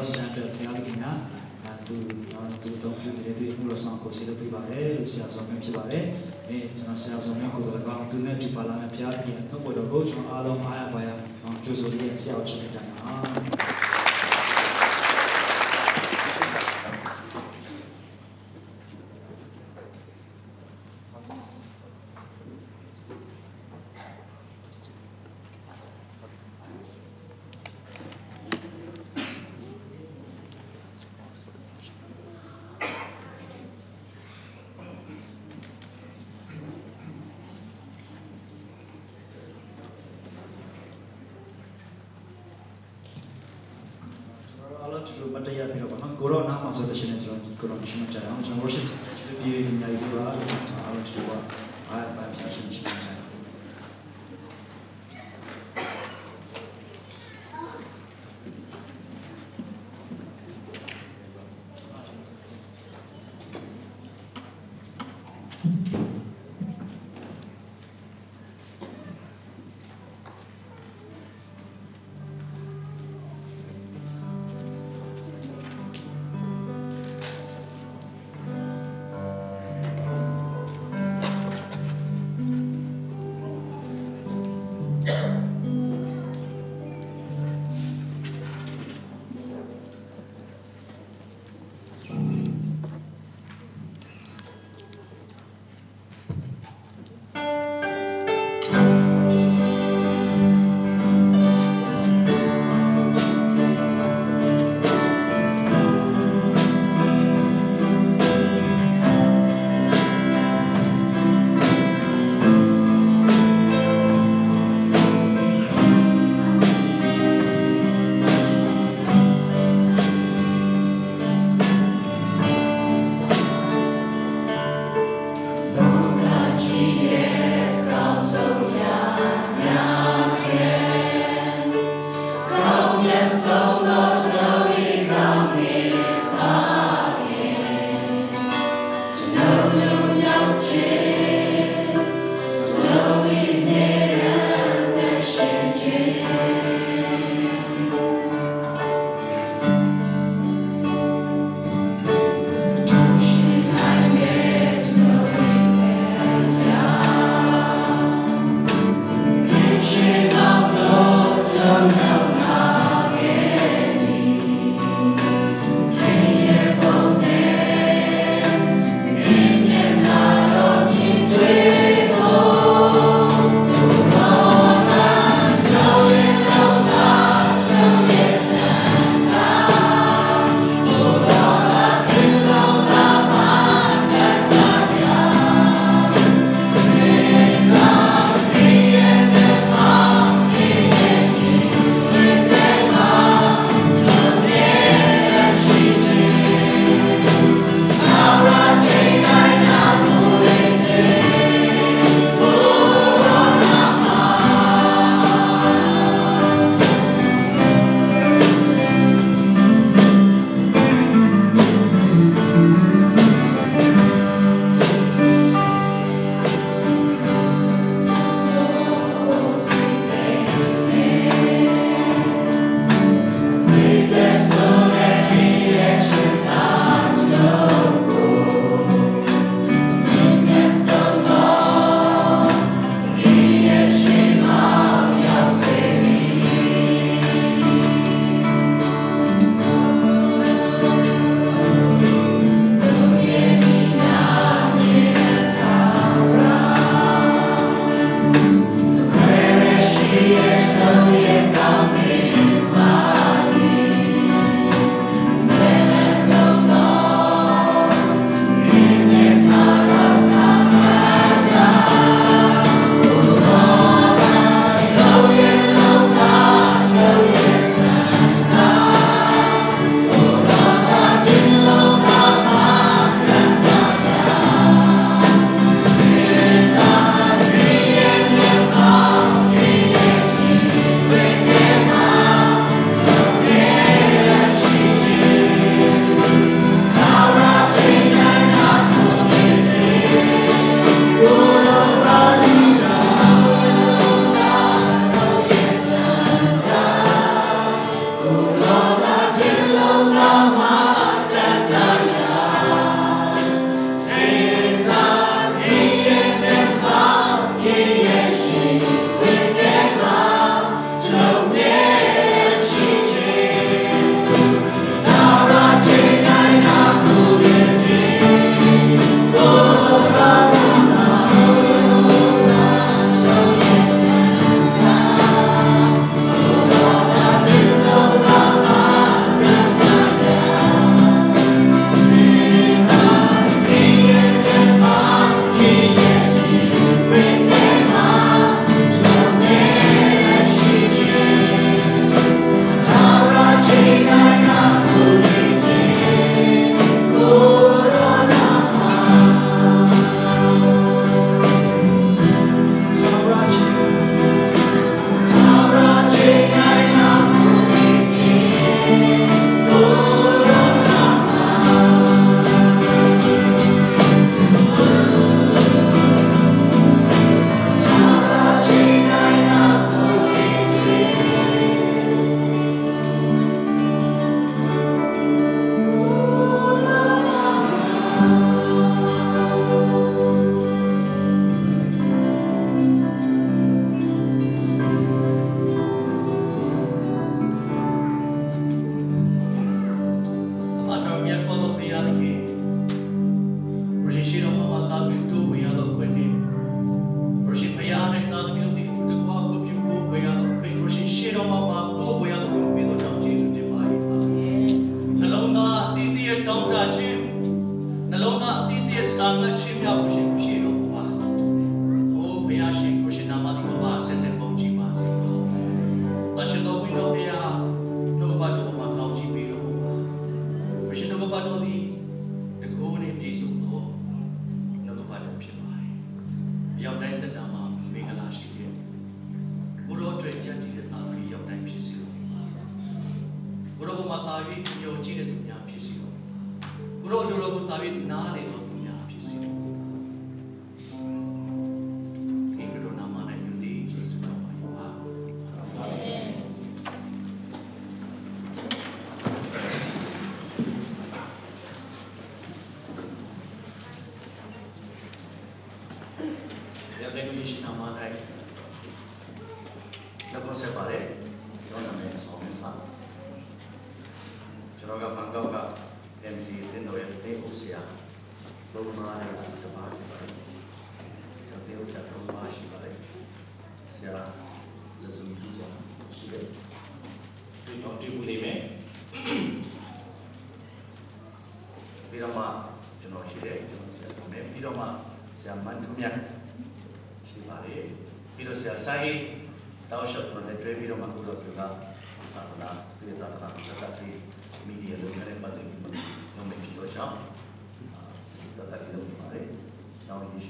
တော်ရောက်စတန်အတွက်ဖရားသခင်ကအဲသူသူတော့ပြုတယ်သူမှုလို့ဆောင်ကိုစီလို့ပြပါတယ်လို့ဆရာဆောင်မျိုးဖြစ်ပါတယ်အဲကျွန်တော်ဆရာဆောင်မျိုးကိုတော့ကောင်းသူနဲ့ဒီပါလာနဲ့ဖရားသခင်တော့ဘောတော့ကိုကျွန်တော်အားလုံးအားရပါရအောင်ကြိုးစိုးလေးဆရာကိုချစ်ကြပါ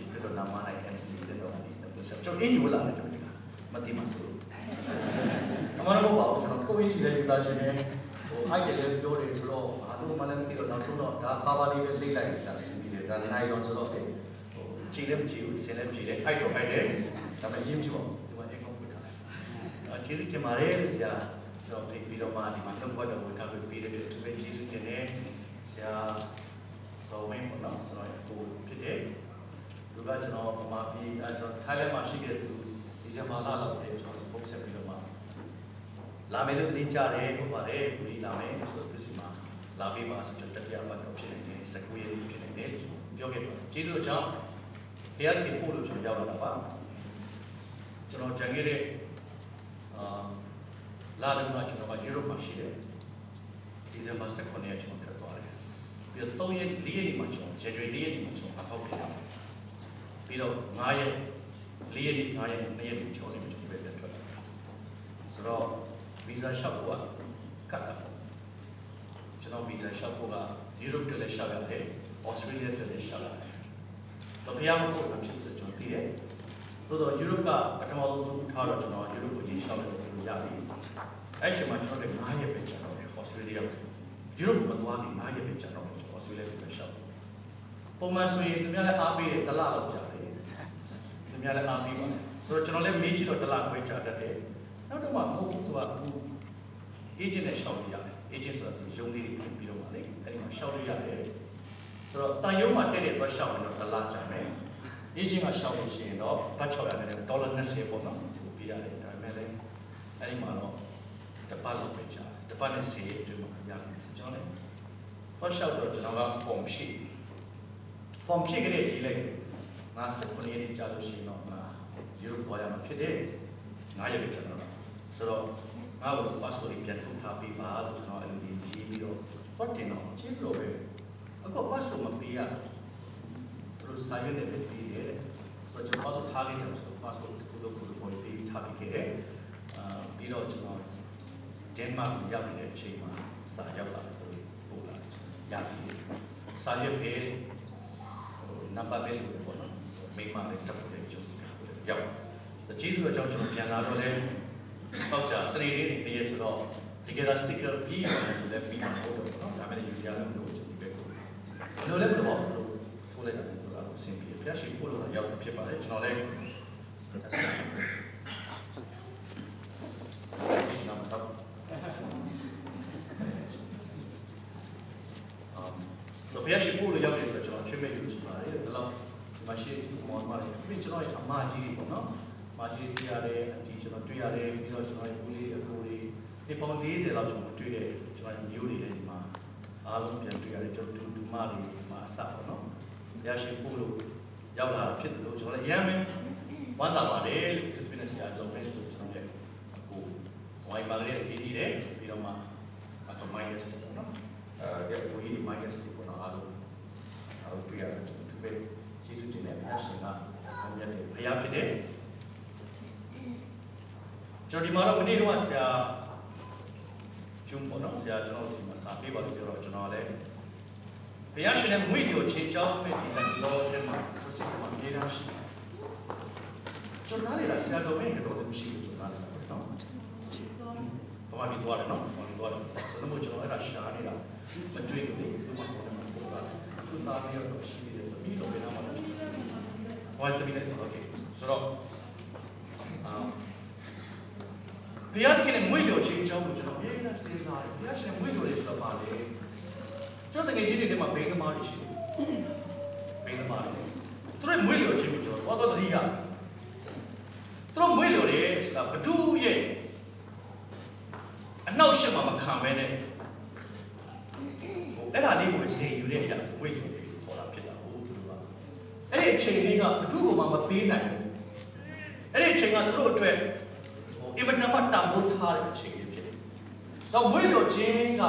ကျောင်းရရှိဖြစ်တော့နာမနိုင် MC တဲ့တော့ဒီတော့ဆက်ကျွန်တော်အင်ဂျူလာတယ်ကျွန်တော်မတိမဆို။အမှန်တော့ပေါ့ကျွန်တော်ကိုအင်ဂျူလည်းယူလာခြင်းနဲ့ဟိုအိုက်တယ်လည်းပြောတယ်ဆိုတော့ဘာလို့မှလည်းမသိတော့နောက်ဆုံးတော့ဒါပါပါလေးပဲလေးလိုက်တာစီပြီးတယ်ဒါနိုင်တော့ဆိုတော့ဟိုကြည့်လည်းမကြည့်ဘူးဆင်းလည်းမကြည့်တယ်အိုက်တော့အိုက်တယ်ဒါပေမဲ့ရင်းကြည့်ပါဒီမှာအကောင့်ပြထားတယ်။အဲကျေးဇူးတင်ပါတယ်ဆရာကျွန်တော်ပြီးတော့မှဒီမှာတော့ဘတ်တော်ကိုကပ်ပြီးတဲ့အတွက်သူပဲကျေးဇူးတင်တယ်ဆရာစောဝင်းပေါ့နော်ကျွန်တော်ရဲ့ကိုဖြစ်တယ် သူကကျွန်တော်ပမာပြီးအဲကျွန်တော်ထိုင်းလန်မှာရှိခဲ့တဲ့သူဒီဇင်ဘာလလောက်ပဲကျွန်တော်ပုံဆက်ပြီးတော့မှလာမယ်လို့သိကြတယ်ဟုတ်ပါတယ်ခုဒီလာမယ်ဆိုတော့သူစီမှာလာပြီးပါဆိုတော့တတိယဘတ်တော့ဖြစ်နေတယ်စကူရေးဖြစ်နေတယ်ပြောခဲ့ပါကျေးဇူးအကြောင်းဘုရားခင်ပို့လို့ကျွန်တော်ရောက်လာတာပါကျွန်တော်ကြံခဲ့တဲ့အာလာတယ်မှာကျွန်တော်ကယူရိုပမှာရှိတယ်ဒီဇင်ဘာ16ရက်ကျွန်တော်ထွက်သွားတယ်ပြီးတော့3ရက်4ရက်ဒီမှာကျွန်တော် January 4ရက်ဒီမှာကျွန်တော်အဖောက်ဖြစ်တယ် ပြီးတော့9ရက်4ရက်ဒီ9ရက်2ရက်ဒီကျွန်တော်နေကျွန်တော်ပဲထွက်လာဆိုတော့ visa ရှောက်ဖို့ကကတ်တာကျွန်တော် visa ရှောက်ဖို့က Europe တက်လည်းရှောက်ရတယ် Australia တက်လည်းရှောက်ရတယ်ဆိုတော့ဘုရားမဟုတ်တာဖြစ်ဆိုကျွန်တော်သိတယ်သို့တော့ Europe ကပထမဆုံးထားတော့ကျွန်တော် Europe ကိုရင်းရှောက်လို့ရပြီအဲ့ချိန်မှာကျွန်တော်တို့9ရက်ပဲကြာတော့တယ် Australia ယူရိုပမသွားပြီး9ရက်ပဲကြာတော့တယ် Australia ကိုရှောက်ပုံမှန်ဆိုရင်သူများလည်းအားပေးတယ်တစ်လလောက်ကြာတယ်သူ များလည်းအားပေးပါတယ်ဆိုတော့ကျွန်တော်လည်းမေးကြည့်တော့တစ်လခွဲကြာတတ်တယ်နောက်တော့မှမဟုတ်ဘူးသူက agent နဲ့ရှောက်လို့ရတယ် agent ဆိုတာသူရုံးလေးတွေပြီးတော့မှလေအဲ့ဒီမှာရှောက်လို့ရတယ်ဆိုတော့တန်ရုံးမှာတက်တဲ့တော့ရှောက်ရင်တော့တစ်လကြာမယ် agent ကရှောက်လို့ရှိရင်တော့ဘတ်600နဲ့ဒေါ်လာ20ပေါ့နော်သူပြရတယ်ဒါပေမဲ့လည်းအဲ့ဒီမှာတော့တပတ်လောက်ပဲကြာတယ်တပတ်နဲ့10ရက်အတွင်းမှာရတယ်ကျွန်တော်လည်းဟောရှောက်တော့ကျွန်တော်က form ဖြည့် form ဖြည့်ကြတဲ့ကြီးလိုက်ငါစ ခုနှစ်ရက်ကြာလို့ရှိရင်တော့ငါယူရိုပေါ်ရမှာဖြစ်တယ်ငါရက်ပဲကျွန်တော်တော့ဆိုတော့ငါ့ကို passport ပြန်ထုတ်ထားပေးပါလို့ကျွန်တော်အဲ့လိုရေးပြီးတော့တော့တင်တော့ကျေးဇူးတော်ပဲအခု passport မပေးရသူတို့စာရွက်တွေပဲပေးတယ်ဆိုတော့ကျွန်တော် passport ထားလိုက်ဆိုတော့ passport ကိုတော့ကိုပေါ်ပေးထားပြီးခဲ့တယ်အာပြီးတော့ကျွန်တော် Denmark ကိုရောက်နေတဲ့အချိန်မှာစာရောက်လာတယ်ပို့လာတယ်ရပြီစာရွက်ပဲဟိုနံပါတ်ပဲလို့ပေါ့နော် မိမလည်းတက်ဖို့လည်းကြိုးစားတယ်ရောက်ဆိုကျေးဇူးတော်ကြောင့်ကျွန်တော်ပြန်လာတော့လဲတော့ကြာစနေနေ့နေ့ရက်ဆိုတော့ဒီကရာစတစ်ကာပြီးရတယ်ဆိုလည်းပြီးမှာဟုတ်တယ်နော်ဒါမှလည်းယူကြလို့လို့ကျွန်တော်ပဲကိုလို့လည်းတော့ထိုးလိုက်တာဆိုတော့အဆင်ပြေဖျက်ရှိဖို့လို့ရောက်ဖြစ်ပါတယ်ကျွန်တော်လည်းနောက်တော့ ဆိုဘုရားရှိခိုးလို့ရောက်တယ်ဆိုတော့ကျွန်တော်ချွေးမဲ့ယူချင်ပါတယ်ဒါတော့ဒီ မှာရှိမောင်မလေးပြင်ကျွန်တော်ရဲ့အမကြီးပေါ့နော်အမကြီးတွေ့ရတယ်အကြီးကျွန်တော်တွေ့ရတယ်ပြီးတော့ကျွန်တော်ရဲ့ဦးလေးအကိုလေးဒီပေါင်း40လောက်ကျွန်တော်တွေ့တယ်ကျွန်တော်မျိုးတွေလည်းဒီမှာအားလုံးပြန်တွေ့ရတယ်ကျွန်တော်ဒူဒူမလေးဒီမှာအစပေါ့နော်ဘုရားရှိခိုးလို့ရောက်လာဖြစ်တယ်လို့ကျွန်တော်လည်းရမ်းမယ်ဝမ်းသာပါတယ်လို့ဒီနေ့ဆရာကျော်ပဲဆိုကျွန်တော်ရဲ့အခုဝိုင်းပါလေးပြီးပြီးတယ်ပြီးတော့မှအကမိုင်းရစ်ပေါ့နော်အဲဒီကိုကြီးမိုင်းရစ်ပေါ့နော်အားလုံးအားလုံးတွေ့ရတယ်ကျွန်တော်သူပဲ ကျေးဇူးတင်တယ်ဘုရားရှင်ကဆောင်ရွက်တယ်ဘုရားဖြစ်တယ်ကျွန်တော်ဒီမှာတော့မနေ့တော့ဆရာကျုံပေါ်တော့ဆရာကျွန်တော်ဒီမှာစာပေးပါလို့ပြောတော့ကျွန်တော်လည်းဘုရားရှင်ရဲ့မွေတွေကိုချိန်ချောင်းမဲ့ဒီလက်လောတဲ့မှာသူစိတ်မှာနေရရှိတယ်ကျွန်တော်လည်းဆရာတော်မင်းကတော့မရှိဘူးကျွန်တော်လည်းနော်ဘာမှမပြောရနော်ဘာမှမပြောရဆရာမကျွန်တော်အဲ့ဒါရှာနေတာမတွေ့ဘူးလေဘာမှမပြောရဘူးသူသားမျိုးတော့ရှိနေတယ်ပြီးတော့ဘယ်တော့မှ ဟောသမီးလည်းโอเคဆိုတော့အာဘုရားသခင်ရဲ့မွေးလျော်ခြင်းအကြောင်းကိုကျွန်တော်အများကြီးစဉ်းစားတယ်ဘုရားရှင်မွေးလျော်တယ်ဆိုတော့ပါလေကျွန်တော်တကယ်ကြီးတွေထဲမှာဘိန်းသမားတွေရှိတယ်ဘိန်းသမားတွေသူတို့မွေးလျော်ခြင်းကိုကျွန်တော်တော့သတိရသူတို့မွေးလျော်တယ်ဆိုတာဘဒုရဲ့အနောက်ရှက်မှာမခံမဲနဲ့အဲ့ဒါလေးကိုဇေယူတဲ့အရာဝိတ်လို့ အဲ့ဒီအချိန်လေးကဘသူ့ကိုမှမပေးနိုင်ဘူးအဲ့ဒီအချိန်ကသူတို့အတွက်ဟိုအင်မတန်မှတန်ဖိုးထားတဲ့အချိန်လေးဖြစ်တယ်။တော့ဝိတ်လို့ခြင်းက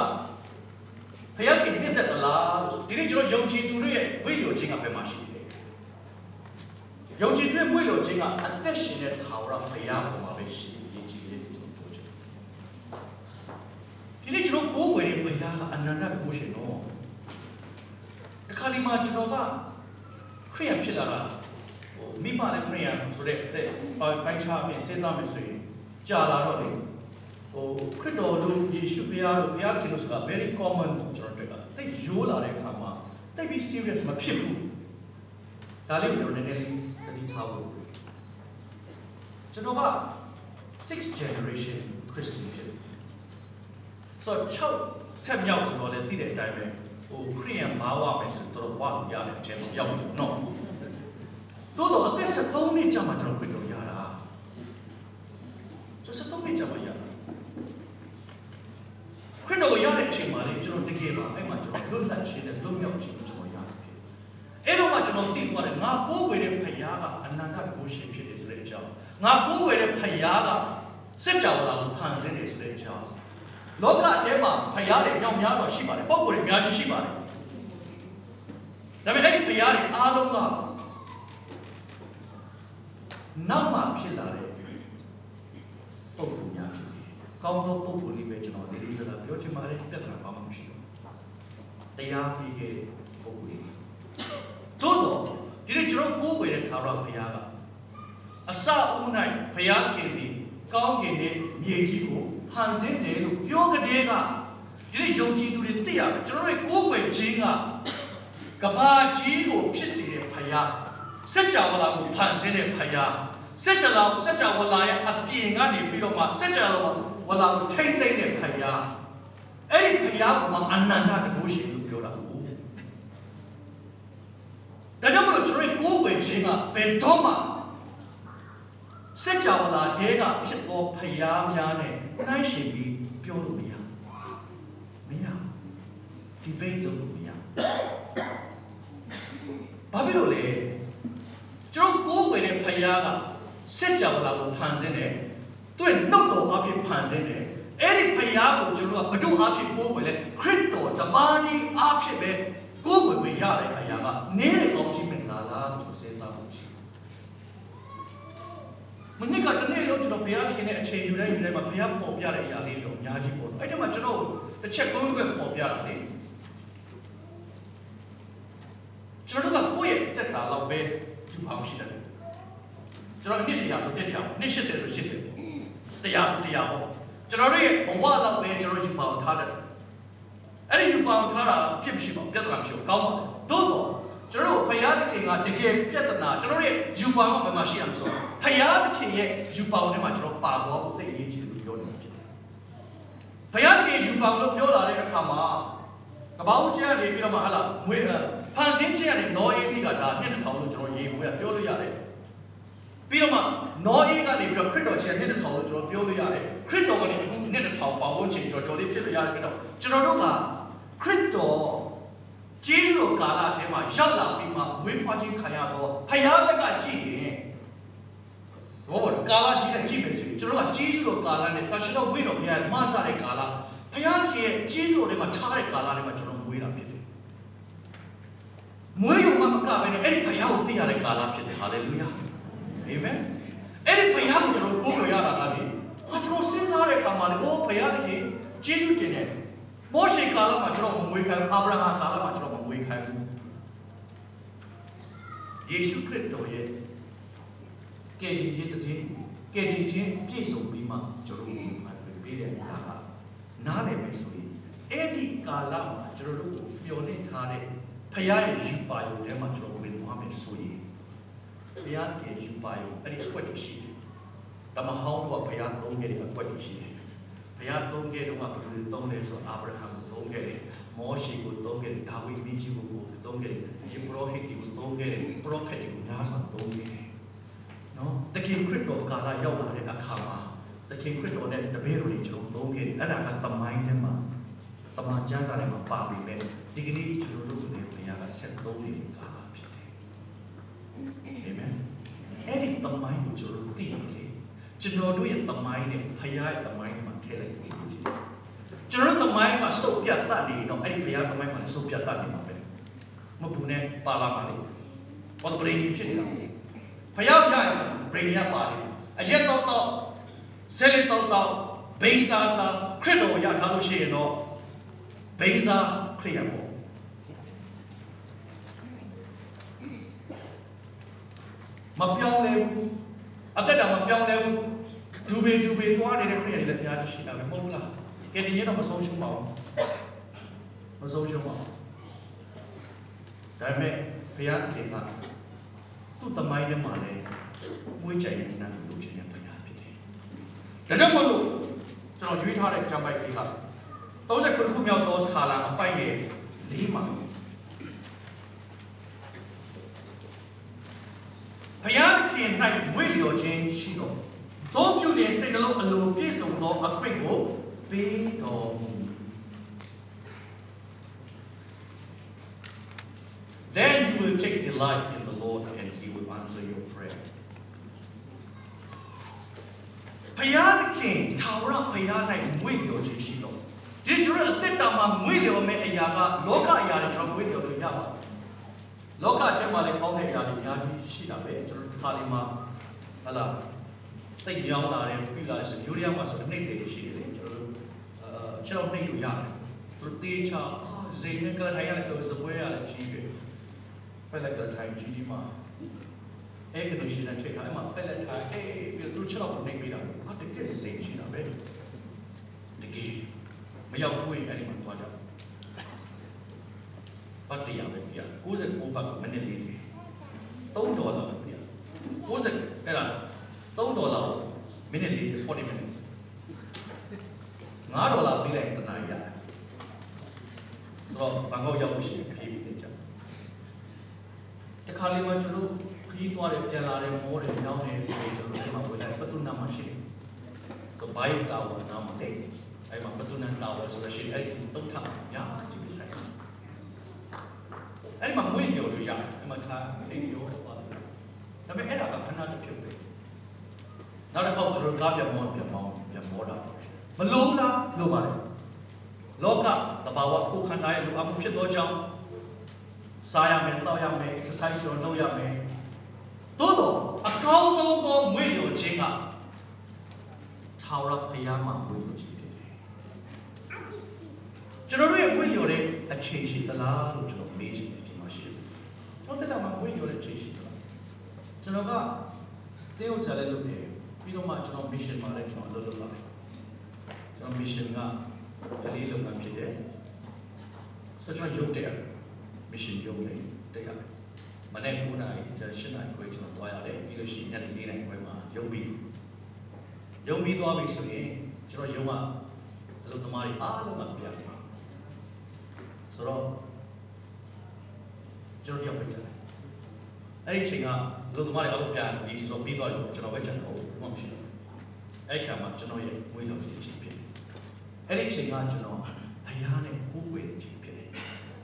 ဘုရားခင်မြင့်သက်သလားဒီနေ့ကျွန်တော်ယုံကြည်သူတွေရဲ့ဝိတ်လို့ခြင်းကဘယ်မှာရှိလဲ။ယုံကြည်သူရဲ့ဝိတ်လို့ခြင်းကအသက်ရှင်တဲ့ထာဝရဘုရားပေါ်မှာပဲရှိတယ်ယဉ်ကျေးတယ်ကျွန်တော်ပြောချင်တယ်။ဒီနေ့ကျွန်တော်ကိုယ်ဝယ်တဲ့ဘုရားကအနန္တကိုရှင်တော့အခါဒီမှာကျွန်တော်က ခရိယံဖြစ်လာတာဟိုမိမလည်းခရိယံဆိုတဲ့တဲ့ပိုင်းခြားအပြင်စဉ်းစားမယ်ဆိုရင်ကြာလာတော့လေဟိုခရစ်တော်တို့ယေရှုဘုရားတို့ဘုရားခင်တို့ဆိုတာ very common ကျွန်တော်တွေ့တာတိတ်ရိုးလာတဲ့အခါမှာတိတ်ပြီး serious မဖြစ်ဘူးဒါလေးကိုကျွန်တော်နည်းနည်းလေးသတိထားဖို့ကျွန်တော်က sixth generation Christian ဖြစ်တယ်ဆိုတော့6ဆက်မြောက်ဆိုတော့လည်းသိတဲ့အတိုင်းပဲ ဟိုခရိယံဘာဝမယ်ဆိုတော့ဝါလို့ရတယ်အချိန်မှာရောက်ပြီနော်တိုးတော့အသက်73နှစ်ကြာမှကျွန်တော်ခရစ်တော်ရတာကျွန်တော်73နှစ်ကြာမှရတာခရစ်တော်ရတဲ့အချိန်မှာလေကျွန်တော်တကယ်ပါအဲ့မှာကျွန်တော်လွတ်လပ်ခြင်းနဲ့လွတ်မြောက်ခြင်းကိုကျွန်တော်ရတာဖြစ်အဲ့တော့မှကျွန်တော်သိသွားတယ်ငါကိုးဝယ်တဲ့ဖခင်ကအနန္တကိုရှင်ဖြစ်တယ်ဆိုတဲ့အကြောင်းငါကိုးဝယ်တဲ့ဖခင်ကစัจ java လာကိုဖန်ဆင်းတယ်ဆိုတဲ့အကြောင်း လောကအထဲမှာဖခင်တွေညောင်များစွာရှိပါတယ်ပုံကိုယ်တွေအများကြီးရှိပါတယ်ဒါပေမဲ့အဲ့ဒီဖခင်တွေအားလုံးကနောက်မှဖြစ်လာတဲ့ပုံကိုများဖြစ်တယ်။ကောင်းသောပုံကိုလေးပဲကျွန်တော်လေးလေးစားစားပြောချင်ပါတယ်ပြဿနာဘာမှမရှိဘူး။တရားပြီးခဲ့တဲ့ပုံကိုလေး။သို့တော့ဒီနေ့ကျွန်တော်ကိုးကွယ်တဲ့ထာဝရဘုရားကအစအဦး၌ဘုရားခင်သည်ကောင်းကင်နဲ့မြေကြီးကို ဖန်ဆင်းတယ်လို့ပြောကြတဲ့ကဒီနေ့ယုံကြည်သူတွေသိရမယ်ကျွန်တော်တို့ကိုးကွယ်ခြင်းကကဘာကြီးကိုဖြစ်စေတဲ့ဘုရားစัจ java လာကိုဖန်ဆင်းတဲ့ဘုရားစัจ java စัจ java လာရဲ့အပြင်ကနေပြီးတော့မှစัจ java ဝလာကိုထိမ့်သိမ့်တဲ့ဘုရားအဲ့ဒီဘုရားကမှအနန္တတကုရှင်လို့ပြောတာဟုတ်ဒါကြောင့်မလို့ကျွန်တော်ကိုးကွယ်ခြင်းကဘယ်တော့မှ စัจ java လာတဲကဖြစ်သောဘုရားများနဲ့နှိုင်းယှဉ်ပြီးပြောလို့မရမရဒီဘိတ်လို့မရဘာဖြစ်လို့လဲကျွန်တော်ကိုးကွယ်တဲ့ဘုရားကစัจ java လာကိုဖန်ဆင်းတယ်သူ့ရဲ့နှုတ်တော်အဖြစ်ဖန်ဆင်းတယ်အဲ့ဒီဘုရားကိုကျွန်တော်ကဘု து အဖြစ်ကိုးကွယ်လဲခရစ်တော်တပါးဒီအဖြစ်ပဲကိုးကွယ်ဝင်ရတဲ့အရာကနေတဲ့ကောင်းကြီးမင်္ဂလာလားလို့စဉ်းစားဖို့ရှိတယ် မနစ်ကတနေ့လုံးကျွန်တော်ဘုရားရှင်နဲ့အချိန်ယူတိုင်းယူတိုင်းမှာဘုရားပေါ်ပြတဲ့အရာလေးတွေအများကြီးပေါ်တယ်အဲ့ဒီမှာကျွန်တော်တစ်ချက်ကုန်းကွယ်ပေါ်ပြတယ်လေကျွန်တော်တို့ကကိုယ့်ရဲ့တက်တာတော့ပဲယူအောင်ရှိတယ်ကျွန်တော်နှစ်တရားဆိုနှစ်တရားနှစ်80ဆို80တရားဆိုတရားပေါ့ကျွန်တော်တို့ရဲ့ဘဝတော့ပဲကျွန်တော်ယူပါအောင်ထားတယ်အဲ့ဒီယူပါအောင်ထားတာဖြစ်မရှိပါဘူးပြဿနာမရှိဘူးကောင်းပါတယ်သို့တော့ကျွန်တော်တို့ဘုရားသခင်ကတကယ်ပြဿနာကျွန်တော်ရဲ့ယူပါအောင်ဘယ်မှာရှိအောင်ဆို ဘုရားသခင်ရဲ့ယူပါအောင်ထဲမှာကျွန်တော်ပါသွားဖို့တိတ်အရေးကြီးတယ်လို့ပြောနေတယ်ဘုရားသခင်ယူပါအောင်လို့ပြောလာတဲ့အခါမှာကပောင်းကျဲနေပြီးတော့မှဟာလာမွေးဖန်ဆင်းခြင်းကနေနောအေးတိကဒါနှစ်ထောင်လို့ကျွန်တော်ရေဘူးရပြောလို့ရတယ်ပြီးတော့မှနောအေးကနေပြီးတော့ခရစ်တော်ချင်းနှစ်ထောင်လို့ကျွန်တော်ပြောလို့ရတယ်ခရစ်တော်ကနေအခုနှစ်ထောင်ပေါင်းချင်းကြော်ကြော်လေးဖြစ်လို့ရတယ်ပြီးတော့ကျွန်တော်တို့ကခရစ်တော်ကျေးဇူးတော်ကာလအထဲမှာရောက်လာပြီးမှဝိဖွားခြင်းခံရတော့ဖယားဘက်ကကြည့်ရင် ဘောဘောကာလကြီးနဲ့ကြည့်မယ်ဆိုရင်ကျွန်တော်ကကျေးဇူးတော်ကာလနဲ့တရှိတော်ဝိတော်ဖယားမဆတဲ့ကာလဖယားကြီးရဲ့ကျေးဇူးတော်တွေမှာထားတဲ့ကာလတွေမှာကျွန်တော်မွေးတာဖြစ်တယ်မွေးရုံမှမကဘဲနဲ့အဲ့ဒီဖယားကိုသိရတဲ့ကာလဖြစ်တယ်ဟာလေလုယာအာမင်အဲ့ဒီဖယားကိုကျွန်တော်ကိုးကွယ်ရတာကလေဟာကျွန်တော်စဉ်းစားတဲ့အခါမှာလေအိုးဖယားတခင်ကျေးဇူးတင်တယ်မောရှေကာလမှာကျွန်တော်မမွေးခိုင်းအာဗြဟံကာလမှာကျွန်တော်မမွေးခိုင်းဘူးယေရှုခရစ်တော်ရဲ့ ကယ်တင်ခြင်းတည်ကယ်တင်ခြင်းပြည့်စုံပြီးမှကျွန်တော်တို့ကိုပေးတဲ့အရာကနားလည်မယ်ဆိုရင်အဲ့ဒီကာလမှာကျွန်တော်တို့ကိုမျှော်လင့်ထားတဲ့ဖခင်ရဲ့ယူပါယုံထဲမှာကျွန်တော်ဝင်သွားမယ်ဆိုရင်ဖခင်ရဲ့ယူပါယုံအဲ့ဒီအကွက်တွေရှိတယ်။တမဟောင်းတို့ကဖခင်သုံးခဲ့တဲ့အကွက်တွေရှိတယ်။ဖခင်သုံးခဲ့တော့ကဘယ်လိုသုံးလဲဆိုအာဗြဟံကိုသုံးခဲ့တယ်။မောရှေကိုသုံးခဲ့တယ်။ဒါဝိဒ်မင်းကြီးကိုသုံးခဲ့တယ်။ယေဘရဟိတ်ကိုသုံးခဲ့တယ်။ပရောဖက်တွေကိုများစွာသုံးခဲ့တယ်။ နော်တခင်ခရစ်တော်ကာလရောက်လာတဲ့အခါမှာတခင်ခရစ်တော်နဲ့တပည့်တော်တွေကျွန်တော်သုံးခဲ့တယ်။အဲ့ဒါကတမိုင်းထဲမှာတမန်ကျမ်းစာထဲမှာပါပြီပဲ။ဒီကနေ့ကျွန်တော်တို့ကိုလည်းဘုရားကဆက်သုံးနေတဲ့ကာလဖြစ်တယ်။အာမင်။အဲ့ဒီတမိုင်းကိုကျွန်တော်တို့သိရတယ်လေ။ကျွန်တော်တို့ရဲ့တမိုင်းနဲ့ဘုရားရဲ့တမိုင်းမှာထည့်လိုက်ပြီးကြည့်။ကျွန်တော်တို့တမိုင်းမှာစုပ်ပြတ်တတ်နေတော့အဲ့ဒီဘုရားတမိုင်းမှာစုပ်ပြတ်တတ်နေမှာပဲ။မဘူးနဲ့ပါလာပါလေ။ဘာလို့ပရိဖြစ်နေတာလဲ။ ဘုရားပြရင်ပရိယပါတယ်။အရက်တော့တော့ဆယ်လေးတော့တော့ဘိန်းစားစားခရစ်တော်ရထားလို့ရှိရင်တော့ဘိန်းစားခရစ်ယာန်ပေါ့မပြောင်းလဲဘူးအသက်တာမပြောင်းလဲဘူးဒူဘေဒူဘေသွားနေတဲ့ခရစ်ယာန်တွေလည်းဘုရားရှိတာပဲမဟုတ်ဘူးလားကဲဒီနေ့တော့မဆုံးရှုံးပါဘူးမဆုံးရှုံးပါဘူးဒါပေမဲ့ဘုရားသခင်က သူ့တမိုင်းထဲမှာလည်းမွေးကြိုင်နေတာလို့ချင်းတဲ့ဘုရားဖြစ်တယ်ဒါကြောင့်မို့လို့ကျွန်တော်ရွေးထားတဲ့ကျမ်းပိုက်ကလေးက39ခုမြောက်သောဆာလံအပိုက်ရဲ့၄မှာဘုရားသခင်၌ဝိလျော်ခြင်းရှိတော်သောပြုတဲ့စိတ်နှလုံးအလိုပြည့်စုံသောအခွင့်ကိုပေးတော်မူ Then you will take delight in the Lord and he will answer your prayer. ဘုရားသခင်ထာဝရဘုရား၌မွေ့လျော်ခြင်းရှိတော်ဒီကျွန်တော်အသက်တာမှာမွေ့လျော်မဲ့အရာကလောကအရာတွေကျွန်တော်မွေ့လျော်လို့ရပါတယ်လောကချက်မှာလည်းကောင်းတဲ့အရာတွေအများကြီးရှိတာပဲကျွန်တော်တစ်ခါလေးမှာဟလာတိတ်ပြောင်းလာတယ်ပြည်လာတယ်ဆိုယူရီးယားမှာဆိုနှိမ့်တယ်ရှိတယ်လေကျွန်တော်အဲကျွန်တော်နှိမ့်လို့ရတယ်သူတေးချာဇိမ်နဲ့ကထိုင်ရတယ်ဆိုစပွဲရတယ်ကြီးတယ်ပဲလက်ကထိုင်ကြီးကြီးမှာ အဲ့ကလို့ရှိတဲ့ထိတ်ထားအဲ့မှာပဲလက်ထားအေးပြီးသူချောက်နှိမ့်ပေးတာဟာတကယ်စိတ်ရှိတာပဲတကယ်မရောက်ဘူးအဲ့ဒီမှာသွားကြပတ်တရားပဲပြ69ဘတ်မိနစ်40 3ဒေါ်လာပဲပြ90အဲ့ဒါ3ဒေါ်လာမိနစ်40 40 minutes 9ဒေါ်လာပေးလိုက်တနားရတယ်ဆိုတော့ဘန်ကောက်ရောက်လို့ရှိရင်ခရီးပြီးကြတခါလေးမှကျွန်တော် ခရီးသွားတယ်ပြန်လာတယ်မောတယ်ညောင်းတယ်ဆိုရင်ကျွန်တော်ဒီမှာဝင်လာပတူနာမှာရှိတယ်ဆိုဘိုင်တာဝါနာမတဲ့အဲ့မှာပတူနာတာဝါဆိုလို့ရှိရင်အဲ့တုတ်ထညာကြည့်ဆိုင်အဲ့မှာမွေးရော်လို့ရတယ်အဲ့မှာထားအိမ်ရောတော့ပါတယ်ဒါပေမဲ့အဲ့ဒါကခဏတစ်ဖြုတ်ပဲနောက်တစ်ခေါက်ကျွန်တော်ကားပြန်မောပြန်မောပြန်မောတာမလို့လားလို့ပါတယ်လောကတဘာဝကိုခန္ဓာရဲ့လူအမှုဖြစ်သောကြောင့်စားရမယ်တောက်ရမယ် exercise လုပ်လုပ်ရမယ် သို့တော့အကောင်းဆုံးသောမွေးရော်ခြင်းကထာဝရဘုရားမှာမွေးရော်ခြင်းဖြစ်တယ်ကျွန်တော်တို့ရဲ့မွေးရော်တဲ့အခြေရှိသလားလို့ကျွန်တော်မေးချင်တယ်ဒီမှာရှိတယ်ကျွန်တော်တက်တာမှာမွေးရော်တဲ့အခြေရှိသလားကျွန်တော်ကတေးဥစားလည်းလုပ်တယ်ပြီးတော့မှကျွန်တော် mission မှာလည်းကျွန်တော်လုပ်လုပ်ပါတယ်ကျွန်တော် mission ကကလေးလုပ်ငန်းဖြစ်တယ်ဆိုတော့ရုပ်တယ် mission ရုပ်နေတရား မနေ့9နာရီကျ10နာရီခွဲကျွန်တော်တွားရတယ်ပြီးလို့ရှိရင်ညနေ4နာရီခွဲမှာရုပ်ပြီးရုပ်ပြီးသွားပြီဆိုရင်ကျွန်တော်ရုံးကအလုပ်သမားတွေအားလုံးကပြန်တယ်ဆိုတော့ကျွန်တော်တယောက်ပဲကျန်တယ်အဲ့ဒီအချိန်ကအလုပ်သမားတွေအားလုံးပြန်ပြီးဆိုတော့ပြီးသွားပြီကျွန်တော်ပဲကျန်တော့ဘာမှမရှိတော့အဲ့ဒီခါမှာကျွန်တော်ရဲ့ဝေးတော်ကြီးဖြစ်ဖြစ်အဲ့ဒီအချိန်ကကျွန်တော်ဘုရားနဲ့ကိုးကွယ်ခြင်းဖြစ်တယ်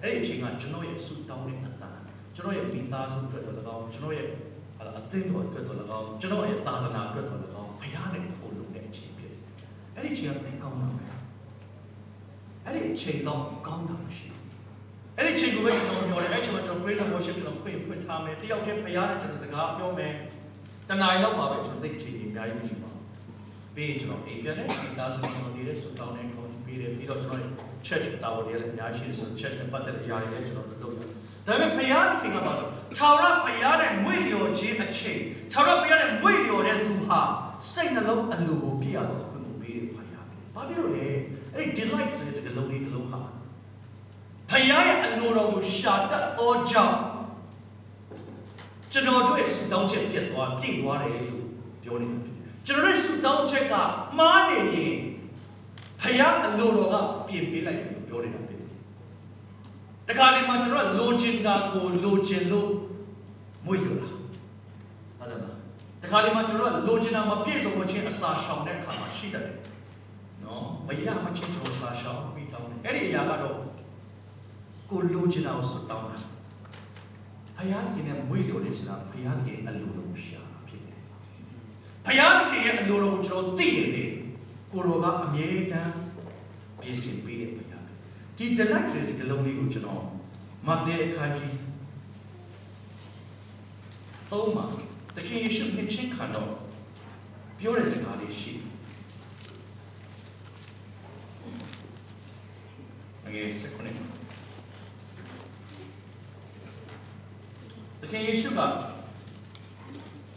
အဲ့ဒီအချိန်ကကျွန်တော်ရဲ့ဆုတောင်းတဲ့အတန် ကျွန်တော်ရဲ့မိသားစုအတွက်တော့၎င်းကျွန်တော်ရဲ့ဟာလာအသင်းတော်အတွက်တော့၎င်းကျွန်တော်ရဲ့သာသနာအတွက်တော့၎င်းဘုရားနဲ့ကိုလုံးတဲ့အချိန်ဖြစ်တယ်အဲ့ဒီအချိန်ကသိကောင်းတာပဲအဲ့ဒီအချိန်တော့ကောင်းတာမရှိဘူးအဲ့ဒီအချိန်ကိုပဲကျွန်တော်ပြောတယ်အဲ့ဒီအချိန်မှာကျွန်တော် praise and worship ကျွန်တော်ဖွင့်ဖွင့်ထားမယ်တယောက်တည်းဘုရားနဲ့ကျွန်တော်စကားပြောမယ်တနားရီလောက်ပါပဲကျွန်တော်သိအချိန်ကြီးအများကြီးမရှိပါဘူးပြီးရင်ကျွန်တော်အိမ်ပြန်တယ်မိသားစုကျွန်တော်နေတဲ့ဆုတောင်းတဲ့ခေါင်းပြီးတယ်ပြီးတော့ကျွန်တော် church တာဝန်တွေလည်းအများကြီးဆို church နဲ့ပတ်သက်တဲ့အရာတွေလည်းကျွန်တော်လုပ်တယ် ဒါပေမဲ့ဘုရားသခင်ကပါဆိုထာဝရဘုရားနဲ့မွေ့လျော်ခြင်းအချိန်ထာဝရဘုရားနဲ့မွေ့လျော်တဲ့သူဟာစိတ်နှလုံးအလိုကိုပြည့်ရတော့ခွင့်ကိုပေးတယ်ဘုရား။ဘာဖြစ်လို့လဲ။အဲ့ဒီ delight ဆိုတဲ့စကားလုံးလေးတစ်လုံးဟာဘုယားရဲ့အလိုတော်ကိုရှာတတ်သောကြောင့်ကျွန်တော်တို့ရဲ့ဆုတောင်းချက်ပြတ်သွားပြည့်သွားတယ်လို့ပြောနေတာဖြစ်တယ်ကျွန်တော်တို့ဆုတောင်းချက်ကမှားနေရင်ဖယားအလိုတော်ကပြင်ပေးလိုက်တယ်လို့ပြောနေတာဖြစ် တယ်တခါဒီမှာကျွန်တော်လိုချင်တာကိုလိုချင်လို့မွေ့ရတာဟုတ်တယ်မလားတခါဒီမှာကျွန်တော်လိုချင်တာမပြည့်စုံခြင်းအစာရှောင်တဲ့အခါမှာရှိတယ်နော်မရမချင်းကျွန်တော်စာရှောင်ပြီးတောင်းတယ်အဲ့ဒီအရာကတော့ကိုလိုချင်တာကိုဆွတောင်းတာဖယားခင်နဲ့မွေ့လို့တဲ့ဆိုတာဖယားခင်အလိုတော်ကိုရှာတာဖြစ်တယ်ဖယားခင်ရဲ့အလိုတော်ကိုကျွန်တော်သိနေတယ်ကိုရောကအမြဲတမ်းပြင်ဆင်ပေးတဲ့ဖယား ဒီဒလက်တွေဒီလုံးလေးကိုကျွန်တော်မတ်တဲ့အခါကြီးသုံးမှာတခင်ယေရှုနှစ်ချင်းခံတော့ပြောတဲ့စကားလေးရှိတယ်အငယ်စခုနှစ်တခင်ယေရှုက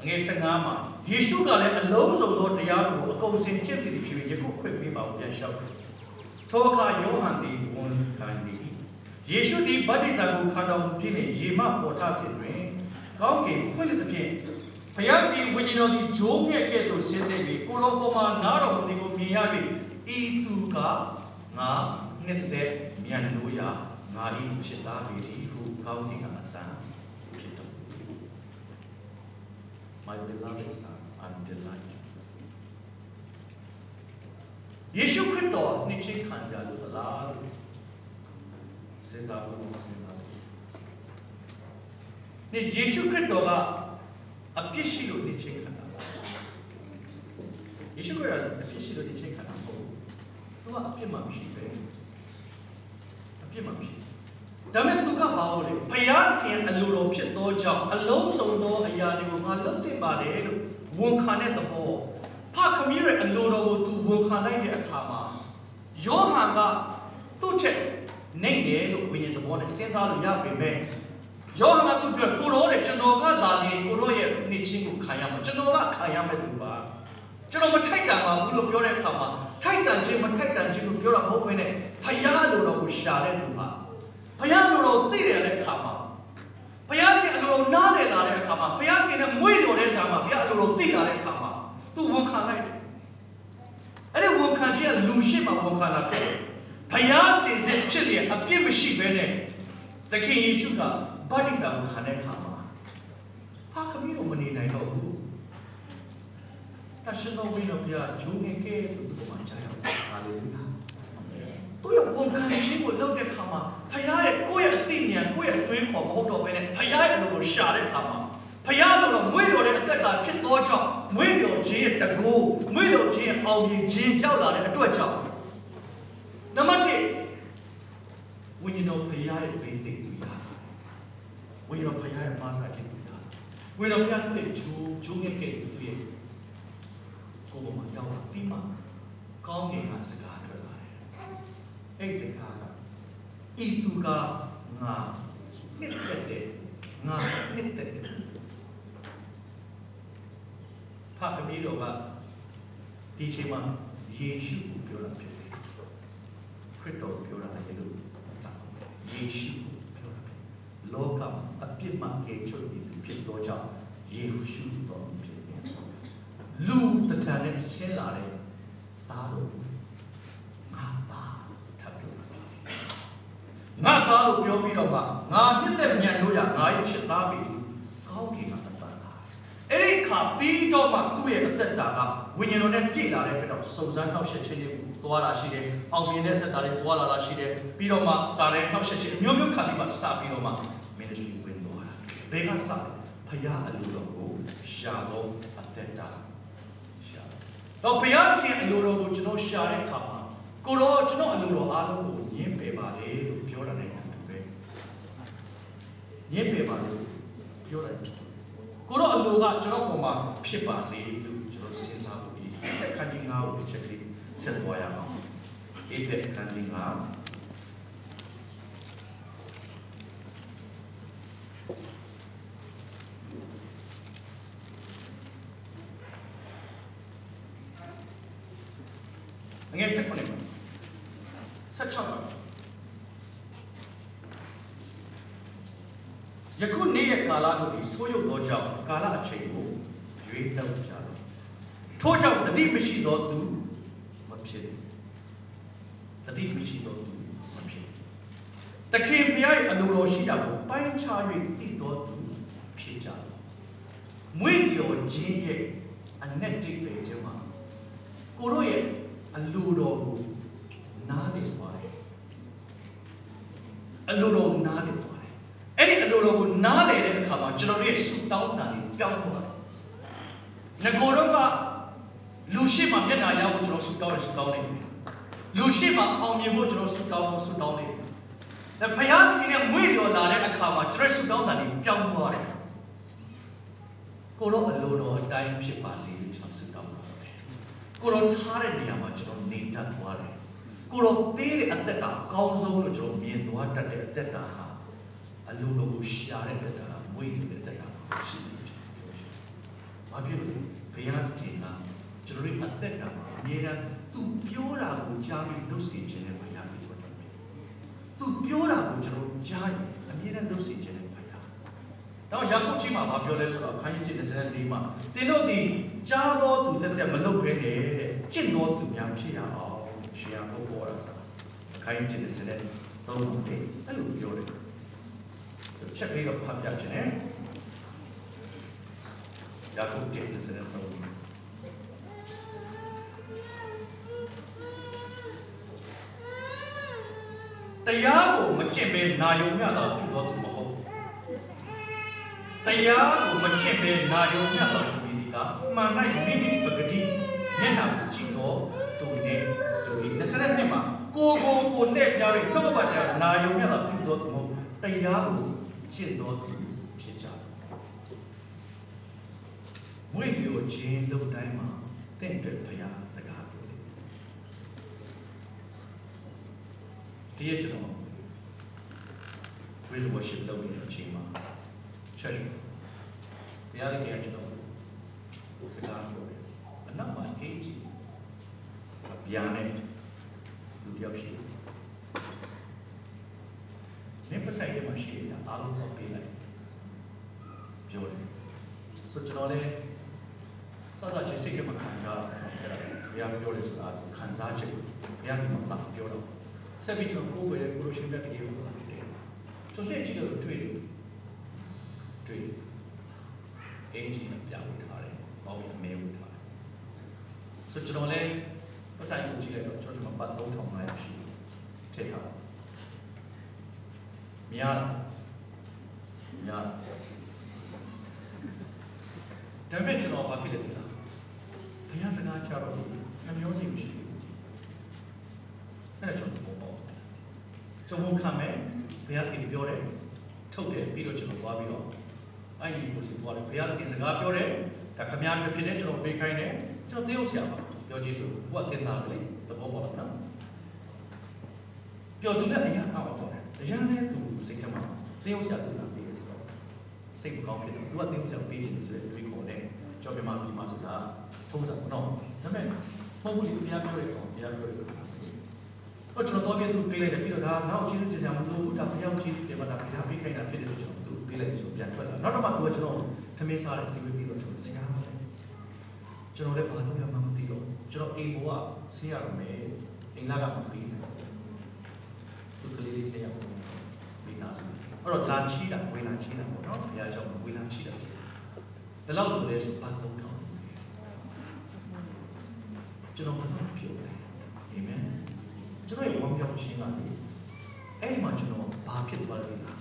အငယ်15မှာယေရှုကလည်းအလုံးစုံသောတရားတို့ကိုအကုန်စင်ကျင့်တည်ဖြစ်ပြီးယခုခွင့်ပေးပါဦးပြန်လျှောက်တယ် ထိုအခါယောဟန်သည်ဝန်ခံသည်ယေရှုသည်ဗတ္တိဇံကိုခံတော်မူပြီးနှင့်ရေမပေါ်ထစဉ်တွင်ကောင်းကင်ဖွင့်သဖြင့်ဘုရားသည်ဝိညာဉ်တော်သည်ဂျိုးငယ်ကဲ့သို့ဆင်းသက်ပြီးကိုရောပေါ်မှာနားတော်မူသည်ကိုမြင်ရ၍ဤသူကငါနှစ်သက်မြန်လို့ရငါ၏ချစ်သားပေသည်ဟုကောင်းကင်ကအတန်ဖြစ်တော် My beloved son I'm delighted ယေရှုခရစ်တော်နှစ်ချင်းခံကြလို့သလားလို့စဉ်းစားဖို့စဉ်းစားဖို့နေယေရှုခရစ်တော်ကအပြစ်ရှိလို့နှစ်ချင်းခံတာလားယေရှုခရစ်တော်အပြစ်ရှိလို့နှစ်ချင်းခံတာမဟုတ်ဘူးသူကအပြစ်မှမရှိပဲအပြစ်မှမရှိဒါမဲ့သူကဘာလို့လဲဘုရားသခင်အလိုတော်ဖြစ်သောကြောင့်အလုံးစုံသောအရာတွေကိုငါလုပ်တင်ပါတယ်လို့ဝန်ခံတဲ့သဘော ဖခမည်းရဲ့အလိုတော်ကိုသူဝန်ခံလိုက်တဲ့အခါမှာယောဟန်ကသူ့ထက်နေတယ်လို့ဝိညာဉ်သဘောနဲ့စဉ်းစားလို့ရပေမဲ့ယောဟန်ကသူပြောကိုရောတဲ့ကျွန်တော်ကသာလေကိုရောရဲ့နှိချင်းကိုခံရမှာကျွန်တော်ကခံရမယ်သူပါကျွန်တော်မထိုက်တန်ပါဘူးလို့ပြောတဲ့အခါမှာထိုက်တန်ခြင်းမထိုက်တန်ခြင်းလို့ပြောတာမဟုတ်ဘဲနဲ့ဖယားလိုတော်ကိုရှာတဲ့သူပါဖယားလိုတော်သိတယ်တဲ့အခါမှာဖယားကအလိုတော်နားလည်လာတဲ့အခါမှာဖယားကလည်းမွေ့တော်တဲ့အခါမှာဖယားအလိုတော်သိလာတဲ့အခါမှာ သူဝန်ခံလိုက်တယ်အဲ့ဒီဝန်ခံခြင်းကလူရှိမှဝန်ခံလာဖြစ်တယ်ဖယားစင်စစ်ဖြစ်လျက်အပြစ်မရှိဘဲနဲ့သခင်ယေရှုကဗတ္တိဇာကိုခံတဲ့အခါမှာဟာခမီးတော့မနေနိုင်တော့ဘူးတရှင်တော်ဝိညာဉ်ဘုရားဂျုံငယ်ကဲဆိုသူ့မှာကြားရောက်ပါလေသူရဲ့ဝန်ခံခြင်းကိုလုပ်တဲ့အခါမှာဖယားရဲ့ကိုယ့်ရဲ့အသိဉာဏ်ကိုယ့်ရဲ့အတွေးခေါ်မဟုတ်တော့ဘဲနဲ့ဖယားရဲ့လူကိုရှာတဲ့အခါမှာ ဖယားလိုတော့မွေးတော်တဲ့အသက်တာဖြစ်သောကြောင့်မွေးတော်ခြင်းရဲ့တကူမွေးတော်ခြင်းရဲ့အောင်မြင်ခြင်းရောက်လာတဲ့အတွက်ကြောင့်နံပါတ်1ဝိညာဉ်တော်ဖယားရဲ့ဘေးသိတူရဝိညာဉ်တော်ဖယားရဲ့မာစာခြင်းတူရဝိညာဉ်တော်ဖယားကိုဂျိုးဂျိုးငယ်ကဲ့သူရဲ့ကိုယ်ပေါ်မှာရောက်လာပြီးမှကောင်းကင်ကစကားထွက်လာတယ်အဲ့စကားကဤသူကငါနှစ်သက်တယ်ငါနှစ်သက်တယ် ဖခင်ကြီးတော်ကဒီချိန်မှာယေရှုကိုပြောတာဖြစ်တယ်ခရစ်တော်ကိုပြောတာလည်းလို့ယေရှုကိုပြောတာလောကအပြစ်မှကယ်ချွတ်ပြီးဖြစ်သောကြောင့်ယေရှုတော်ဖြစ်တယ်လူတတန်နဲ့ဆင်းလာတဲ့သားတော်ငါသားထပ်ပြောတာငါသားလို့ပြောပြီးတော့မှငါမြင့်တဲ့မြန်လို့ရငါရဲ့ချစ်သားပြီကောင်းကင်ကအတန်သား အဲ့ဒီခါပြီးတော့မှသူ့ရဲ့အသက်တာကဝိညာဉ်တော်နဲ့ပြည့်လာတဲ့အတွက်တော့စုံစမ်းနှောက်ယှက်ခြင်းတွေသွားလာရှိတယ်။အောင်မြင်တဲ့သက်တာတွေသွားလာလာရှိတယ်။ပြီးတော့မှစာရဲနှောက်ယှက်ခြင်းမျိုးမျိုးခံပြီးမှစပြီးတော့မှ ministry ဝင်သွားတာ။ဘယ်ကစဖယားအလိုတော်ကိုရှာတော့အသက်တာရှာ။တော့ဘုရားသခင်အလိုတော်ကိုကျွန်တော်ရှာတဲ့အခါမှာကိုတော့ကျွန်တော်အလိုတော်အားလုံးကိုညှင်းပယ်ပါလေလို့ပြောတာနဲ့တူပဲ။ညှင်းပယ်ပါလို့ပြောတယ် ကိုတော့အလိုကကျွန်တော်ပုံမှာဖြစ်ပါစေလို့ကျွန်တော်စဉ်းစားဖို့ဒီအခန်းကြီး9ကိုတစ်ချက်ကလေးဆက်သွားရအောင်အေဖက်အခန်းကြီး9ငယ်ဆက်ခုနှစ်ဆက်ချောက်ပါ ယခုနေ့ရဲ့ကာလတို့သည်ဆိုးရုပ်သောကြောင့်ကာလအချိန်ကိုရွေးတောက်ကြတော့ထို့ကြောင့်တတိမရှိသောသူမဖြစ်တတိမရှိသောသူမဖြစ်တခင်ဘုရားရဲ့အလိုတော်ရှိတာကိုပိုင်းခြား၍တည်တော်သူဖြစ်ကြတယ်မွေ့လျော်ခြင်းရဲ့အနက်တိတ်ပဲတဲ့မှာကိုတို့ရဲ့အလိုတော်ကိုနားလည်သွားတယ်အလိုတော်ကိုနားလည်သွား တယ်အဲ့ဒီအလိုတော်ကိုနားလည်တဲ့အခါမှာကျွန်တော်တို့ရဲ့ဆုတောင်းတာတွေပြောင်းသွားတယ်ငကိုတော့ကလူရှိမှမျက်နှာရဖို့ကျွန်တော်ဆုတောင်းရဆုတောင်းနေတယ်လူရှိမှအောင်မြင်ဖို့ကျွန်တော်ဆုတောင်းဖို့ဆုတောင်းနေတယ်ဒါဖယားသခင်ရဲ့မွေ့လျော်လာတဲ့အခါမှာကျွန်တော်ဆုတောင်းတာတွေပြောင်းသွားတယ်ကိုတော့အလိုတော်အတိုင်းဖြစ်ပါစေလို့ကျွန်တော်ဆုတောင်းပါတယ်ကိုတော့ထားတဲ့နေရာမှာကျွန်တော်နေတတ်သွားတယ်ကိုတော့သေးတဲ့အသက်တာအကောင်းဆုံးလို့ကျွန်တော်မြင်သွားတတ်တဲ့အသက်တာဟာ အလိုတော်ကိုရှာတဲ့သက်တာမွေ့တဲ့အသက်တာရှိတယ်ကျွန်တော်ပြောချင်တယ်။ဘာဖြစ်လို့လဲဘုရားခင်ကကျွန်တော်တို့အသက်တာမှာအမြဲတမ်းသူပြောတာကိုကြားပြီးလုပ်စီခြင်းနဲ့ဘုရားဖြစ်တော်တယ်။သူပြောတာကိုကျွန်တော်ကြားရင်အမြဲတမ်းလုပ်စီခြင်းနဲ့ဘုရား။တော့ယာကုပ်ကြီးမှာမပြောလဲဆိုတော့အခန်းကြီး74မှာတင်းတို့ဒီကြားတော်သူတက်တက်မလုပ်ဘဲနဲ့ကျင့်တော်သူများဖြစ်ရအောင်ရှေးအောင်ပေါ်တာစားအခန်းကြီး73သုံးပါလေအဲ့လိုပြောတယ်။ ချက်လေးတော့ဖတ်ပြခြင်းနဲ့ယာကုပ်73တရားကိုမကျင့်ဘဲနာယုံမြတော့ပြုတော်သူမဟုတ်တရားကိုမကျင့်ဘဲနာယုံမြတော့သူဒီကမှန်၌မိမိပဂတိမျက်နှာကိုကြည့်တော့သူနဲ့သူဒီ20နှစ်မှာကိုကိုကိုနဲ့ပြားပြီးနှုတ်ပတ်ပြားနာယုံမြတော့ပြုတော်သူမဟုတ်တရားကို ကျင့်တော်သူဖြစ်ကြမွေပြောခြင်းလို့တိုင်းမှာတင့်အတွက်ဘုရားစကားပြောတယ်ဒီရကျွန်တော် praise worship လုပ်နေတဲ့အချိန်မှာ church ဘုရားသခင်ကကျွန်တော်ကိုစကားပြောတယ်အနောက်မှာအေးကြီးဗျာနဲ့လူတယောက်ရှိတယ် နေပဆိုင်ရမှာရှိတာအားလုံးတော့ပေးလိုက်ပြောတယ်ဆိုကျွန်တော်လည်းစသချစ်စိတ်ကမှခံစားရတယ်ဘုရားပြောတယ်ဆိုတာခံစားချက်ဘုရားဒီမှာပြောတော့ဆက်ပြီးကျွန်တော်ကိုယ်ပဲကိုလိုရှင်တဲ့တကယ်ကိုကျွန်တော်လက်ကြည့်လို့တွေ့တယ်တွေ့အင်ဂျင်ပြဝထားတယ်။ဘောင်းအမဲဝထားတယ်။ဆိုကျွန်တော်လည်းပတ်ဆိုင်ကိုကြည့်လိုက်တော့ကျွန်တော်ပတ်3500ရှိထည့်ထား။ မြားမြားဒါပေမဲ့ကျွန်တော်ဘာဖြစ်လဲသိလား။ဘုရားစကားချတော့နှမျိုးစီမရှိဘူး။အဲ့ဒါကျွန်တော်ပေါ့။ကျွန်တော်ခံမယ်ဘုရားခင်ပြောတယ်ထုတ်တယ်ပြီးတော့ကျွန်တော်သွားပြီးတော့အဲ့ဒီကိုစီသွားတယ်ဘုရားခင်စကားပြောတယ်ဒါခမည်းတော်ဖြစ်နေကျွန်တော်ပေးခိုင်းတယ်ကျွန်တော်သိအောင်ဆရာပါပြောကြည့်စို့ဘုရားတင်တာလေသဘောပေါက်လားနော်ပြောသူလည်းအရာအောက်တော့တယ် အရာနဲ့သူစိတ်ထဲမှာသိအောင်ဆရာသူလည်းပေးရဆိုတော့စိတ်မကောင်းဖြစ်တယ်သူကသိအောင်ဆရာပေးခြင်းဆိုတဲ့ recall နဲ့ကြောက်ပြမပြီးမှဆိုတာထုံးစံပေါ့နော်ဒါပေမဲ့မဟုတ်ဘူးလေဘုရားပြောတဲ့ကောင်ဘုရားပြောတဲ့ကောင်တော့ကျွန်တော်တော့ပြသူပေးလိုက်တယ်ပြီးတော့ဒါနောက်ကျေးဇူးတင်တယ်မလို့ဘူးဒါဘုရားကျေးဇူးတင်ပါတာဘုရားပေးခိုင်းတာဖြစ်တယ်ဆိုကျွန်တော်သူပေးလိုက်ဆိုပြန်ထွက်လာနောက်တော့မှသူကကျွန်တော်ထမင်းစားတယ်စီဝေးပြီးတော့ကျွန်တော်စကားပြောတယ်ကျွန်တော်လည်းဘာလို့ရမှမသိတော့ကျွန်တော်အိမ်ဘောကဆေးရမယ်အိမ်လာကမပြီးဘူးသူ ကလေးလေးတယောက်မိသားစုအဲ့တော့လာချီတာဝေးလာချီတာပေါ့နော်ဘုရားကြောင့်ဝေးလာချီတာဒီလောက်လို့လဲဆိုပတ်တော့ကောင်းကျွန်တော်ဘာလို့ပြောလဲအာမင်ကျွန်တော်ရဲ့ဝမ်းပြောင်းခြင်းကလေအဲ့ဒီမှာကျွန်တော်ဘာဖြစ်သွားလဲလား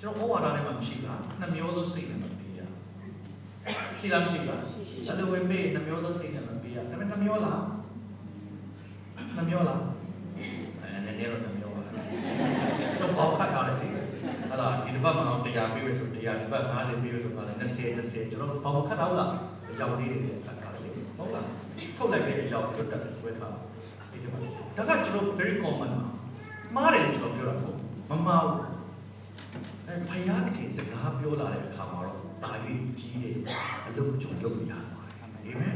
ကျွန်တော်ဩဝါဒထဲမှာမရှိတာနှမျိုးသောစိတ်နဲ့မပေးရရှိလားမရှိလားအလိုပဲမေးနှမျိုးသောစိတ်နဲ့မပေးရဒါပေမဲ့နှမျိုးလားနှမျိုးလား အဲနည်းနည်းတော့နှမျိုးပါကျွန်တော်ဘောက်ခတ်ထားတယ်လေဟာလာဒီတစ်ပတ်မှာတော့100ပေးရဆို100ဒီပတ်50ပေးရဆိုတော့20 20ကျွန်တော်ဘောက်ခတ်ထားလားရောက်နေတယ်ခတ်ထားတယ်ဟုတ်လားထုတ်လိုက်တဲ့အကြောင်းလွတ်တက်ဆွဲထားဒီတစ်ပတ်ဒါကကျွန်တော် very common ပါမားတယ်လို့ကျွန်တော်ပြောတာပေါ့မမားဘူးအဲဖယားခင်စကားပြောလာတဲ့အခါမှာတော့တာ၍ကြီးတယ်အလုပ်ကြုံလုပ်ရသွားတယ်အာမင်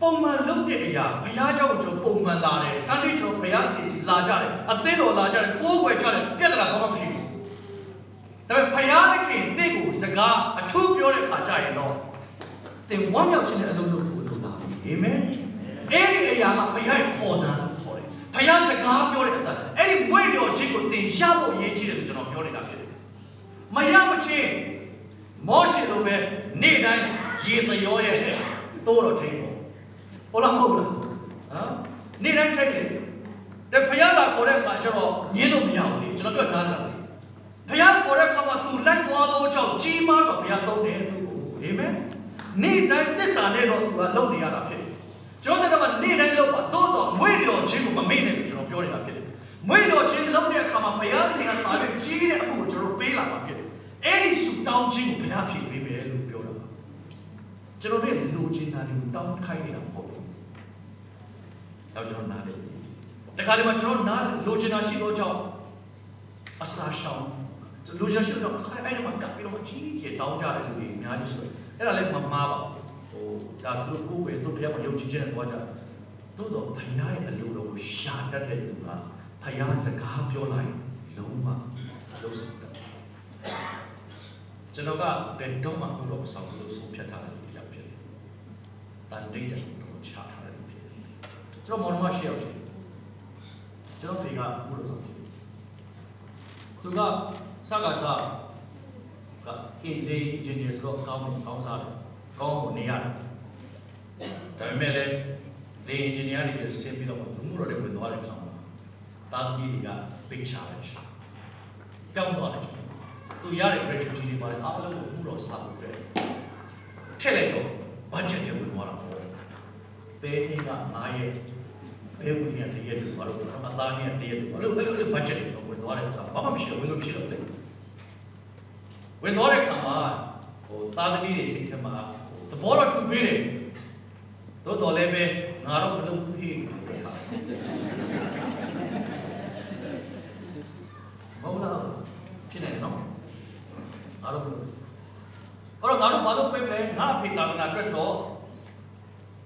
ပုံမှန်လုပ်တဲ့အရာဘုရားကြောင့်ကျွန်တော်ပုံမှန်လာတယ်ဆန်းလေးကျွန်တော်ဘုရားခင်စီလာကြတယ်အသင်းတော်လာကြတယ်ကိုးကွယ်ကြတယ်ပြဿနာဘာမှမရှိဘူးဒါပေမဲ့ဖယားသခင်တင့်ကိုစကားအထူးပြောတဲ့ခါကြရင်တော့တင်ဝမ်းမြောက်ခြင်းနဲ့အလုံးလုံးကိုလုပ်လာပြီအာမင်အဲ့ဒီအရာကဖယားရဲ့ခေါ်တာလို့ခေါ်တယ်ဖယားစကားပြောတဲ့အတိုင်းအဲ့ဒီဝိညာဉ်ခြင်းကိုတင်ရဖို့အရေးကြီးတယ်လို့ကျွန်တော်ပြောနေတာဖြစ်တယ်မရမချင်းမောရှေလိုပဲနေ့တိုင်းရေတရောရဲ့နဲ့တိုးတော့ထိန်ပေါ့ ဟုတ်လားမဟုတ်လားဟမ်နေ့တိုင်းထိန်တယ်တဲ့ဖယားလာခေါ်တဲ့အခါကျတော့ညင်းလို့မရဘူးလေကျွန်တော်ပြောထားတာလေဖယားခေါ်တဲ့အခါမှာ तू လိုက်သွားတော့ကြောင့်ကြီးမားတော့ဖယားသုံးတယ်သူ့ကိုအာမင်နေ့တိုင်းသစ္စာနဲ့တော့ तू ကလုပ်နေရတာဖြစ်တယ်ကျွန်တော်တို့ကနေ့တိုင်းလုပ်ပါတော့တော့မွေးလျော်ခြင်းကိုမမေ့နဲ့လို့ကျွန်တော်ပြောနေတာဖြစ်တယ်မွေးလျော်ခြင်းလုပ်တဲ့အခါမှာဘုရားသခင်ကတာပြီးကြီးတဲ့အမှုကိုကျွန်တော်ပေးလာမှာဖြစ်တယ်အဲ့ဒီစုတောင်းခြင်းကိုဘုရားဖြည့်ပေးမယ်လို့ပြောတာပါကျွန်တော်တို့လူချင်းသားတွေကိုတောင်းခိုင်းနေတာမဟု တ်ဘူးတော့ကျွန်တော်နားလေတခါလေမှကျွန်တော်နားလူချင်းသားရှိတော့ကြောင့်အစာရှောင်လူချင်းရှိတော့ခါအဲ့ဒီမှာကပ်ပြီးတော့ကြီးကြီးတောင်းကြတယ်လူတွေအများကြီးဆိုအဲ့ဒါလည်းမမှားပါဘူးဟိုဒါသူကိုယ်ပဲသူဘုရားမယုံကြည်ခြင်းနဲ့တွားကြသို့တော့ဘုရားရဲ့အလိုတော်ကိုရှာတတ်တဲ့သူကဘုရားစကားပြောလိုက်လုံးဝလုံးစုံတယ်ကျွန်တော်ကဘယ်တော့မှဘုရားဆောင်လို့ဆုံးဖြတ်ထားတယ်လို့ပြောဖြစ်တယ်။တန်တိတ်တယ်လို့ချထားတယ်လို့ဖြစ်တယ်။ ကျွန်တော်မောင်နှမရှိအောင်ရှိတယ်။ကျွန်တော်ဖေကဘုရားဆောင်ဖြစ်တယ်။သူကစကားစားကအင်ဒီအင်ဂျင်နီယာဆိုတော့ကောင်းကောင်းစားတယ်။ကောင်းကိုနေရတယ်။ဒါပေမဲ့လည်းဒီအင်ဂျင်နီယာတွေဆင်းပြီးတော့သူမှုတော်တွေဝင်သွားတဲ့အခါမှာတာသမီတွေကပိတ်ချတယ်။တောင်းသွားတယ်။သူရတဲ့ gratuity တွေပါလေအားလုံးကိုမှုတော်စားဖို့အတွက်ထည့်လိုက်တော့ budget တွေဝင်သွားတာပေါ့။ဘယ်ဟင်းက9ရက် ဘယ်ဝင်ရတဲ့ရက်တွေဘာလို့လဲအသားဟင်းတရက်တွေဘာလို့အဲ့လိုအဲ့လို budget တွေကျွန်တော်ဝင်သွားတဲ့အခါဘာမှမရှိတော့ဝင်လို့ဖြစ်တော့လေ။ဝင်သွားတဲ့အခါမှာဟိုတာသမီတွေစိတ်ထဲမှာသဘောတော့တူပေးတယ်တို့တော်လည်းပဲငါတော့မလုပ်ဘူးဟေ့မဟုတ်လားဖြစ်နေနော်ငါတော့မလုပ်အဲ့တော့ငါတို့ဘာလို့ပြေးလဲငါအဖေတာမနာအတွက်တော့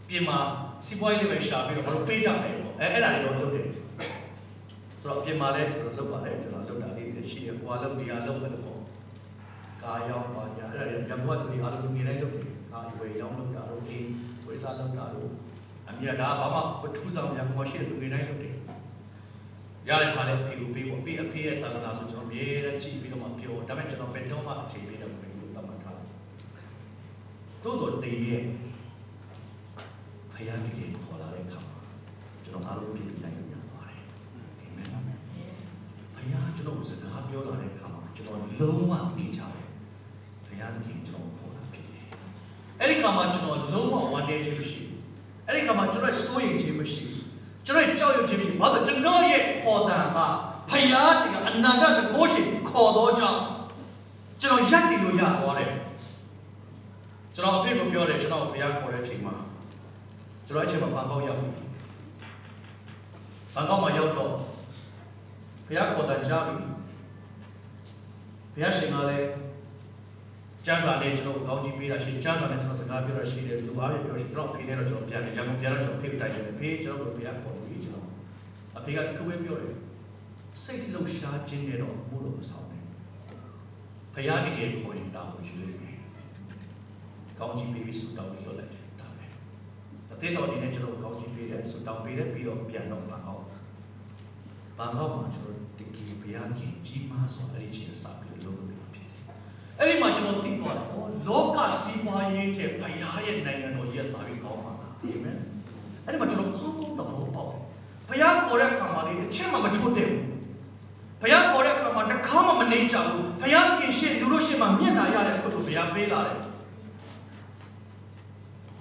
ပြင်မှာစီးပွားရေးလေးပဲရှာပြီးတော့ဘာလို့ပေးကြမယ်ပေါ့ အဲအဲ့ဒါတွေတော့လုပ်တယ်ဆိုတော့ပြင်မှာလဲကျွန်တော်လုပ်ပါတယ်ကျွန်တော်လုပ်တာလေးတွေရှိတယ်ဟိုကလုပ်ဒီကလုပ်ပဲလို့ပေါ့ကာရောက်ပါညာအဲ့ဒါတွေရံဘွားတွေအားလုံးငွေတိုင်းလုပ်တယ်ကာရွေရောင်းလုပ်တာတော့ဒီဝေစားလုပ်တာတော့အမြတ်ဒါဘာမှပထူးဆောင်ရံဘွားရှိတဲ့လူတွေတိုင်းလုပ်တယ်ရတဲ့ခါလဲဖေကိုပေးပေါ့ပေးအဖေရဲ့တာလနာဆိုကျွန်တော်မြေတဲ့ကြည့်ပြီးတော့မှပြောဒါပေမဲ့ကျွန်တော်ဘယ်တော့မှအခြေပေးတယ်မလို့သတ်မှတ်ထားတယ်တိုးတော့တည်ရဲ့ဖယားကြီးတွေခေါ်လာတဲ့အခါမှာ ကျွန်တော်အားလုံးပြည်တိုင်းရသွားတယ်အာမင်ဖယားကျွန်တော်စကားပြောလာတဲ့အခါမှာကျွန်တော်လုံးဝသိချတယ်ဖယားကြီးကျွန်တော်ခေါ်လာဖြစ်တယ်အဲ့ဒီခါမှာကျွန်တော်လုံးဝဝန်တဲခြင်းမရှိဘူးအဲ့ဒီခါမှာကျွန်တော်စိုးရိမ်ခြင်းမရှိဘူးကျွန်တော်ကြောက်ရွံ့ခြင်းမရှိဘူးဘာလို့ကျွန်တော်ရဲ့ခေါ်တန်ကဖယားစီကအနန္တတကောရှိခေါ်တော့ကြောင့်ကျွန်တော်ရက်တည်လို့ရသွားတယ်ကျွန်တော်အဖေကိုပြောတယ်ကျွန်တော်ဖယားခေါ်တဲ့အချိန်မှာကျွန်တော်အချိန်မှာဘာကောက်ရောက် ပြီဘာကောက်မှရောက်တော့ဖယားခေါ်တန်ကြပြီဖယားရှင်ကလည်းကျမ်းစာနဲ့ကျွန်တော်ကောင်းကြည့်ပေးတာရှိကျမ်းစာနဲ့ကျွန်တော်စကားပြောတာရှိတယ်လူအားဖြင့်ပြောရှိကျွန်တော်ဖေးနဲ့တော့ကျွန်တော်ပြန်တယ်ရန်ကုန်ပြန်တော့ကျွန်တော်ဖေးတိုင်တယ်ဖေးကျွန်တော်ကိုဖယားခေါ်ပြီးကျွန်တော်အဖေကတခွေးပြောတယ်စိတ်လှုပ်ရှားခြင်းနဲ့တော့မို့လို့မဆောင်နဲ့ဖယားတကယ်ခေါ်ရင်တာကိုယူလိုက်တယ်ကောင်းကြည့်ပေးပြီးဆူတောင်းပြီးပြောလိုက်တယ်ဒါပဲအသေးတော်ဒီနေ့ကျွန်တော်ကောင်းကြည့်ပေးတယ်ဆူတောင်းပေးတယ်ပြီးတော့ပြန်တော့ပါအောင် ဘာကောက်မှာကျွန်တော်တကယ်ဘုရားကြီးကြီးမားစွာအဲ့ဒီချင်းစပြီးလုပ်လို့ဖြစ်တယ်။အဲ့ဒီမှာကျွန်တော်သိသွားတယ်။ဟောလောကစီးပွားရေးတဲ့ဘုရားရဲ့နိုင်ငံတော်ကြီးတာပြီးကောင်းပါလား။အာမင်။အဲ့ဒီမှာကျွန်တော်ကောင်းကောင်းသဘောပေါက်တယ်။ဘုရားခေါ်တဲ့အခါမှာလေတစ်ချက်မှမချို့တဲ့ဘူး။ဘုရားခေါ်တဲ့အခါမှာတစ်ခါမှမနေကြဘူး။ဘုရားသခင်ရှေ့လူတို့ရှေ့မှာမျက်နှာရတဲ့အခုတို့ဘုရားပေးလာတယ်။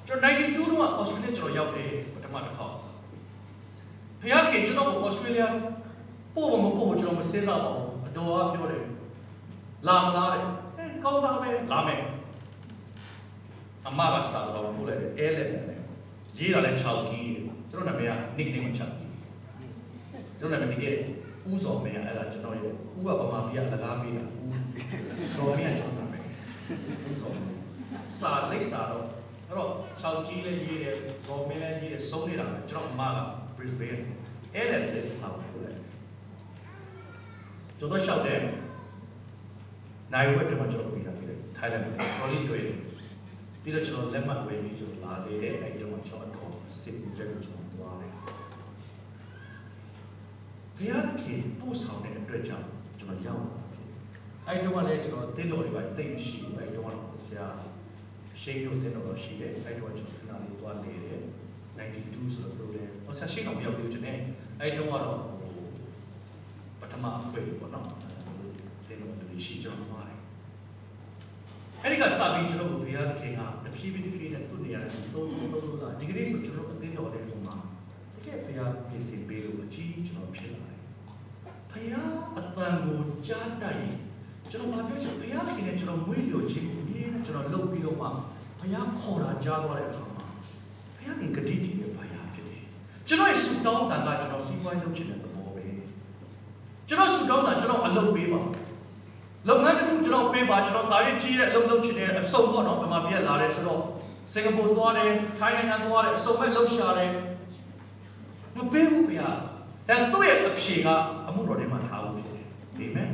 ကျွန်တော်92တုန်းကအော်စတြေးလျကျွန်တော်ရောက်တယ်ပထမတစ်ခါ။ဘုရားခင်ကျွန်တော်ကိုအော်စတြေးလျ ပို့မမပို့ကျွန်တော်မစင်းစားပါဘူးအတော်ကပြောတယ်လာမလားတဲ့အဲကောင်းသားပဲလာမယ်အမကစာတော့ပို့လိုက်တယ်အဲလက်တယ်ရေးရလဲ6ကြီးကျွန်တော်နာမည်က nickname 6ကြီးကျွန်တော်နာမည်တကယ်ဦးစော်မင်းအဲ့ဒါကျွန်တော်ရဲ့ဦးကဗမာပြည်ကလကားပေးတာဦးစော်မင်းကကျွန်တော်နာမည်ဦးစော်စာလိုက်စာတော့အဲ့တော့6ကြီးလည်းရေးတယ်စော်မင်းလည်းရေးတယ်စုံးနေတာကျွန်တော်အမက Brisbane အဲ့လက်တဲ့စာ ပို့လိုက်ကျွန်တော်လျှောက်တယ်နိုင်ဝက်တော့ကျွန်တော်ဗီဇာပေးတယ်ထိုင်းလန်မှာ solid တွေ့တယ်ပြီးတော့ကျွန်တော်လက်မှတ်ဝယ်ပြီးကျွန်တော်လာလေတဲ့အဲ့ဒီမှာကျွန်တော်တော့စစ်ပြီးတက်ကိုကျွန်တော်သွားတယ်ဘုရားခင်ပို့ဆောင်တဲ့အတွက်ကြောင့်ကျွန်တော်ရောက်လာတယ်အဲ့ဒီတော့လည်းကျွန်တော်တင်းတော်တွေပါတိတ်မရှိဘူးအဲ့ဒီတော့ဆရာရှေးရုပ်တင်းတော်ရှိတယ်အဲ့ဒီတော့ကျွန်တော်ခဏလေးသွားနေတယ်92ဆိုတော့လည်းဟောဆရာရှေးတော်ပြောပြီးတယ်အဲ့ဒီတော့ကတော့ ပထမအခွင့်ပေါ့နော်တင်းတော်တွေရှိကျွန်တော်သွားတယ်အဲ့ဒီကစာပြီးကျွန်တော်ကိုဘုရားခင်ကတဖြည်းဖြည်းတဖြည်းနဲ့သူ့နေရာနဲ့တိုးတိုးတိုးတိုးလာဒီကနေ့ဆိုကျွန်တော်အတင်းတော်တဲ့ပုံမှာတကယ်ဘုရားပြင်ဆင်ပေးလို့အကြီးကျွန်တော်ဖြစ်လာတယ်ဘုရားအတန်ကိုကြားတိုက်ရင်ကျွန်တော်မပြောချင်ဘုရားခင်နဲ့ကျွန်တော်မွေးလျော်ခြင်းကိုဒီနဲ့ကျွန်တော်လုပ်ပြီးတော့မှဘုရားခေါ်တာကြားသွားတဲ့အခါမှာဘုရားခင်ဂတိတည်တဲ့ဘုရားဖြစ်တယ်ကျွန်တော်ရဲ့ဆုတောင်းတန်ကကျွန်တော်စီးပွားရေးလုပ်ချင်တဲ့သဘောပဲ ကျွန်တော်ဆုတောင်းတာကျွန်တော်အလုပ်ပေးပါလုပ်ငန်းတစ်ခုကျွန်တော်ပေးပါကျွန်တော်ဒါရီကြီးတဲ့အလုပ်လုပ်ချင်တဲ့အစုံပေါ့နော်ဗမာပြည်လာတယ်ဆိုတော့စင်ကာပူသွားတယ်ထိုင်းနိုင်ငံသွားတယ်အစုံမဲ့လှုပ်ရှားတယ်မပေးဘူးဗျာဒါသူ့ရဲ့အဖြေကအမှုတော်ထဲမှာထားဖို့ဖြစ်တယ်အာမင်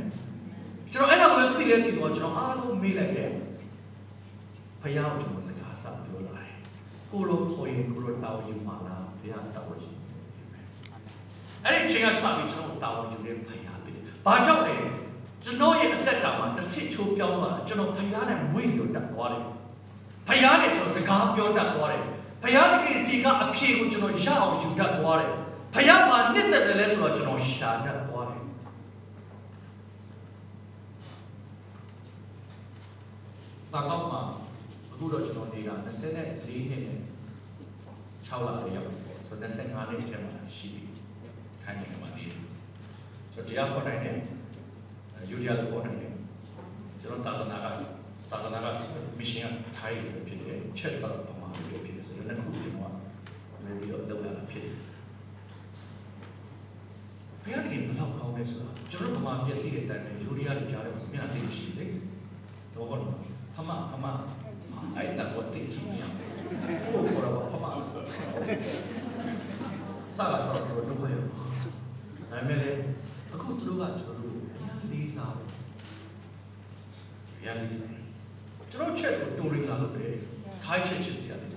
ကျွန်တော်အဲ့ဒါကိုလည်းသိတယ်သိတော့ကျွန်တော်အားလုံးမေးလိုက်တယ်ဖယားကိုကျွန်တော်စကားဆက်ပြောလာတယ်ကိုလိုခေါ်ရင်ကိုလိုတောင်းရင်မှာလားဘုရားတောင်းရင် အဲ့ဒီချိန်ကစပြီးကျွန်တော်တောင်းယူတဲ့ဖယားဖြစ်တယ်ဘာကြောင့်လဲကျွန်တော်ရဲ့အသက်တာမှာတစ်ဆစ်ချိုးပြောင်းလာကျွန်တော်ဖယားနဲ့မွေးလို့တက်သွားတယ်ဖယားနဲ့ကျွန်တော်စကားပြောတတ်သွားတယ်ဖယားတခင်စီကအဖြေကိုကျွန်တော်ရအောင်ယူတတ်သွားတယ်ဖယားမှာနှစ်သက်တယ်လဲဆိုတော့ကျွန်တော်ရှာတတ်သွားတယ်ဘာကောက်မှာအခုတော့ကျွန်တော်နေတာ24နှစ်နဲ့6လလေးရောက်ပေါ့ဆိုတော့25နှစ်ထဲမှာရှိပြီ ထိုင်နေမှာနေတယ်ဆိုတော့တရားဟောတိုင်းနဲ့ယူရီယာဟောတိုင်းနဲ့ကျွန်တော်တာသနာကတာသနာကမရှင်ကထိုင်ရဖြစ်တယ်ချက်တော့ပမာဖြစ်တယ်ဆိုတော့နှစ်ခုကျွန်တော်ကလည်းပြီးတော့လောက်လာဖြစ်တယ်ဘယ်ကနေဘလောက်ကောင်းလဲဆိုတာကျွန်တော်ပမာပြည့်တည်တဲ့အတိုင်းပဲယူရီယာတွေကြားတယ်မျက်နှာသိရှိတယ်တော့ဟုတ်ဖမဖမအဲ့ဒါကိုတိတ်ချင်ရဟိုခေါ်တော့ဖမစားလာဆိုတော့ဒုက္ခရောက် ဒါပေမဲ့လည်းအခုသူတို့ကကျွန်တော်တို့အများလေးစားတယ်အများလေးစားကျွန်တော်ချက်ကိုတူရင်းလာလို့တယ်ထိုင်းချက်ချစ်စရာတယ်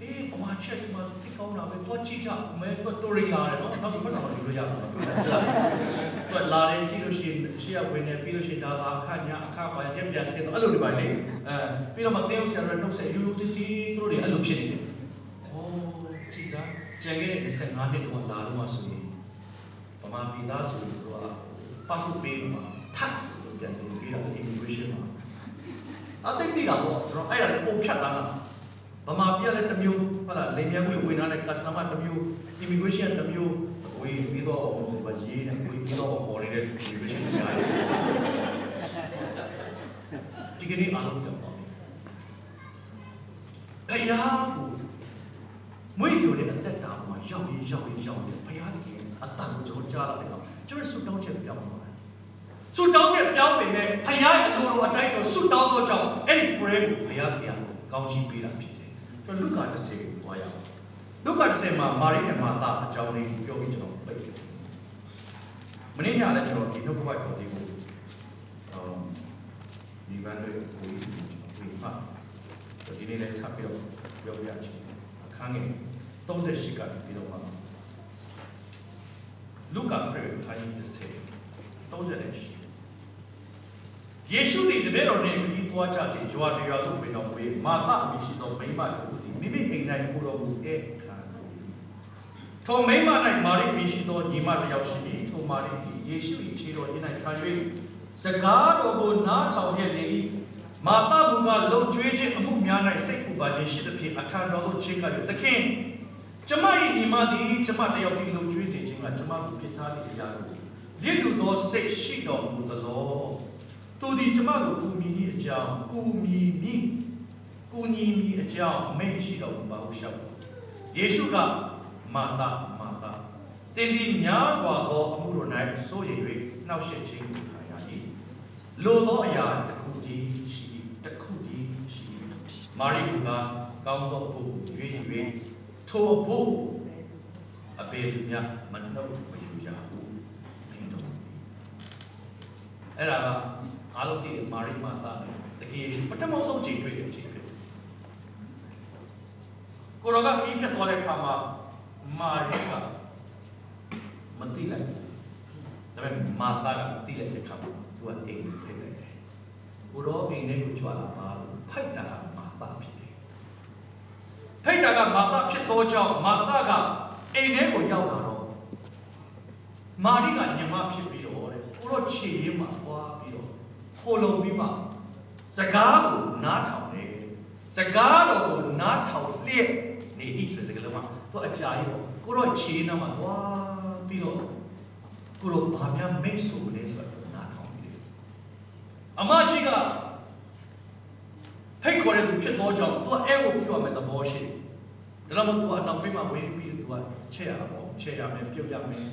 အေးပမာချက်မှာတိတ်ကောင်းတာပဲတော့ကြည့်ကြမဲတော့တူရင်းလာတယ်နော်နောက်ဆုံးပတ်ဆောင်လို့ရရမှာတော့လာတယ်ကြည့်လို့ရှိရင်ရှေ့ကဝင်နေပြီးလို့ရှိရင်ဒါကအခညာအခပါရက်ပြဆင်းတော့အဲ့လိုတွေပါလေအဲပြီးတော့မှတင်းအောင်ဆရာတွေနှုတ်ဆက်ယူယူတီတီသူတို့တွေအဲ့လိုဖြစ်နေတယ်။အော်ကြည်စားကြံခဲ့တဲ့25နှစ်တော့လာတော့မှဆိုရင် ဗမာပြည်သားဆိုရင်တို့က passport ပေးလို့မှာ tax လို့ပြန်တင်ပြီးတော့ immigration မှာအသိတိတာပေါ့ကျွန်တော်အဲ့ဒါကိုပုံဖြတ်တာလားဗမာပြည်လည်းတစ်မျိုးဟုတ်လားလိမ်မြန်ခွေဝင်လာတဲ့ customer တစ်မျိုး immigration တစ်မျိုးဝေးပြီးတော့ဆိုပါရေးနေဝေးပြီးတော့ပေါ်နေတဲ့ immigration များတယ်ဒီကနေ့အားလုံးကြောက်ပါဖယားကိုမွေးလို့တဲ့အသက်တာမှာရောက်ရင်ရောက်ရင်ရောက်ရင်ဖယားတကယ် အတန်ကိုကျွန်တော်ကြားလာတယ်တော့ကျွန်တော်ဆုတောင်းချက်ပြောင်းသွားတယ်ဆုတောင်းချက်ပြောင်းပေမဲ့ဖယားရဲ့အလိုတော်အတိုင်းကျွန်တော်ဆုတောင်းတော့ကြောင့်အဲ့ဒီ prayer ကိုဖယားပြန်ကောင်းချီးပေးတာဖြစ်တယ်ကျွန်တော်လူကာ30ကိုသွားရအောင်လူကာ30မှာမာရိနဲ့မာသာအကြောင်းလေးပြောပြီးကျွန်တော်ပိတ်တယ်မနေ့ညလည်းကျွန်တော်ဒီနှုတ်ကပတ်တော်လေးကိုအမ်ဒီဘန်တွေကိုရေးကျွန်တော်ပြင်ဖတ်ဒီနေ့လည်းထပ်ပြီးတော့ပြောပြချင်အခန်းငယ်38ကပြီးတော့မှ လူကာခရစ်ထိုင်း30 30ရှိယေရှုသည်တပည့်တော်နှင့်ခရီးသွားကြစေကြွားတရားသို့ဝင်တော်မူ၏မာသအမည်ရှိသောမိန်းမတို့သည်မိမိအိမ်၌ကိုတော်မူတဲ့ခံထိုမိန်းမ၌မာရိအမည်ရှိသောညီမတစ်ယောက်ရှိ၏ထိုမာရိသည်ယေရှု၏ခြေတော်ရင်း၌ထား၍စကားတော်ကိုနားထောင်ရနေ၏မာသဘုကလုံကျွေးခြင်းအမှုများ၌စိတ်ပူပါခြင်းရှိသဖြင့်အထံတော်သို့ချဉ်းကပ်၍သခင်ကျမ၏ညီမသည်ကျမတစ်ယောက်တည်းလုံကျွေး စေခြင်းကကျမကိုဖြစ်ထားသည့်အရာကိုလစ်လူသောစိတ်ရှိတော်မူသလောသူသည်ကျမကိုကူမီ၏အကြောင်းကူမီမီကူညီမီအကြောင်းအမိန့်ရှိတော်မူပါဟုရှောက်ယေရှုကမာသမာသတင်ဒီများစွာသောအမှုတို့၌စိုးရိမ်၍နှောက်ယှက်ခြင်းကိုခံရ၏လိုသောအရာတစ်ခုတည်းရှိတစ်ခုတည်းရှိမာရိကကောင်းသောအဖို့ရွေး၍ထိုအဖို့အ ပေသူများမနှုတ်မယူရဘူးမင်းတို့အဲ့ဒါကအားလုံးသိတယ်မာရိမာသတကယ်ယေရှုပထမဆုံးချိန်တွေ့တဲ့အချိန်ဖြစ်ကိုရောကခီးဖြတ်သွားတဲ့အခါမှာမာရိကမသိလိုက်ဘူးဒါပေမဲ့မာသကသိလိုက်တဲ့အခါမှာသူကအိမ်ကိုဖိတ်လိုက်တယ်ကိုရောအိမ်ထဲကိုကြွလာပါလို့ဖိုက်တာကမာသဖြစ်တယ်ဖိတ်တာကမာသဖြစ်သောကြောင့်မာသက အိမ်ထဲကိုရောက်လာတော့မာရိကညမဖြစ်ပြီးတော့တဲ့ကိုရောခြေရင်းမှာသွားပြီးတော့ခိုလုံပြီးမှစကားကိုနားထောင်တယ်စကားတော်ကိုနားထောင်လျက်နေဤဆိုတဲ့စကားလုံးမှာသူအကြာကြီးပေါ့ကိုရောခြေနားမှာသွားပြီးတော့ကိုရောဘာများမိတ်ဆိုလဲဆိုတော့နားထောင်ပြီးတယ်အမကြီးကဖိတ်ခေါ်တဲ့သူဖြစ်သောကြောင့်သူကအဲကိုပြောရမယ်သဘောရှိတယ်ဒါတော့သူကအနောက်ဖိတ်မှာဝင်ပြီးသူ ကချက်ရတာပေါ့ချက်ရမယ်ပြုတ်ရမယ်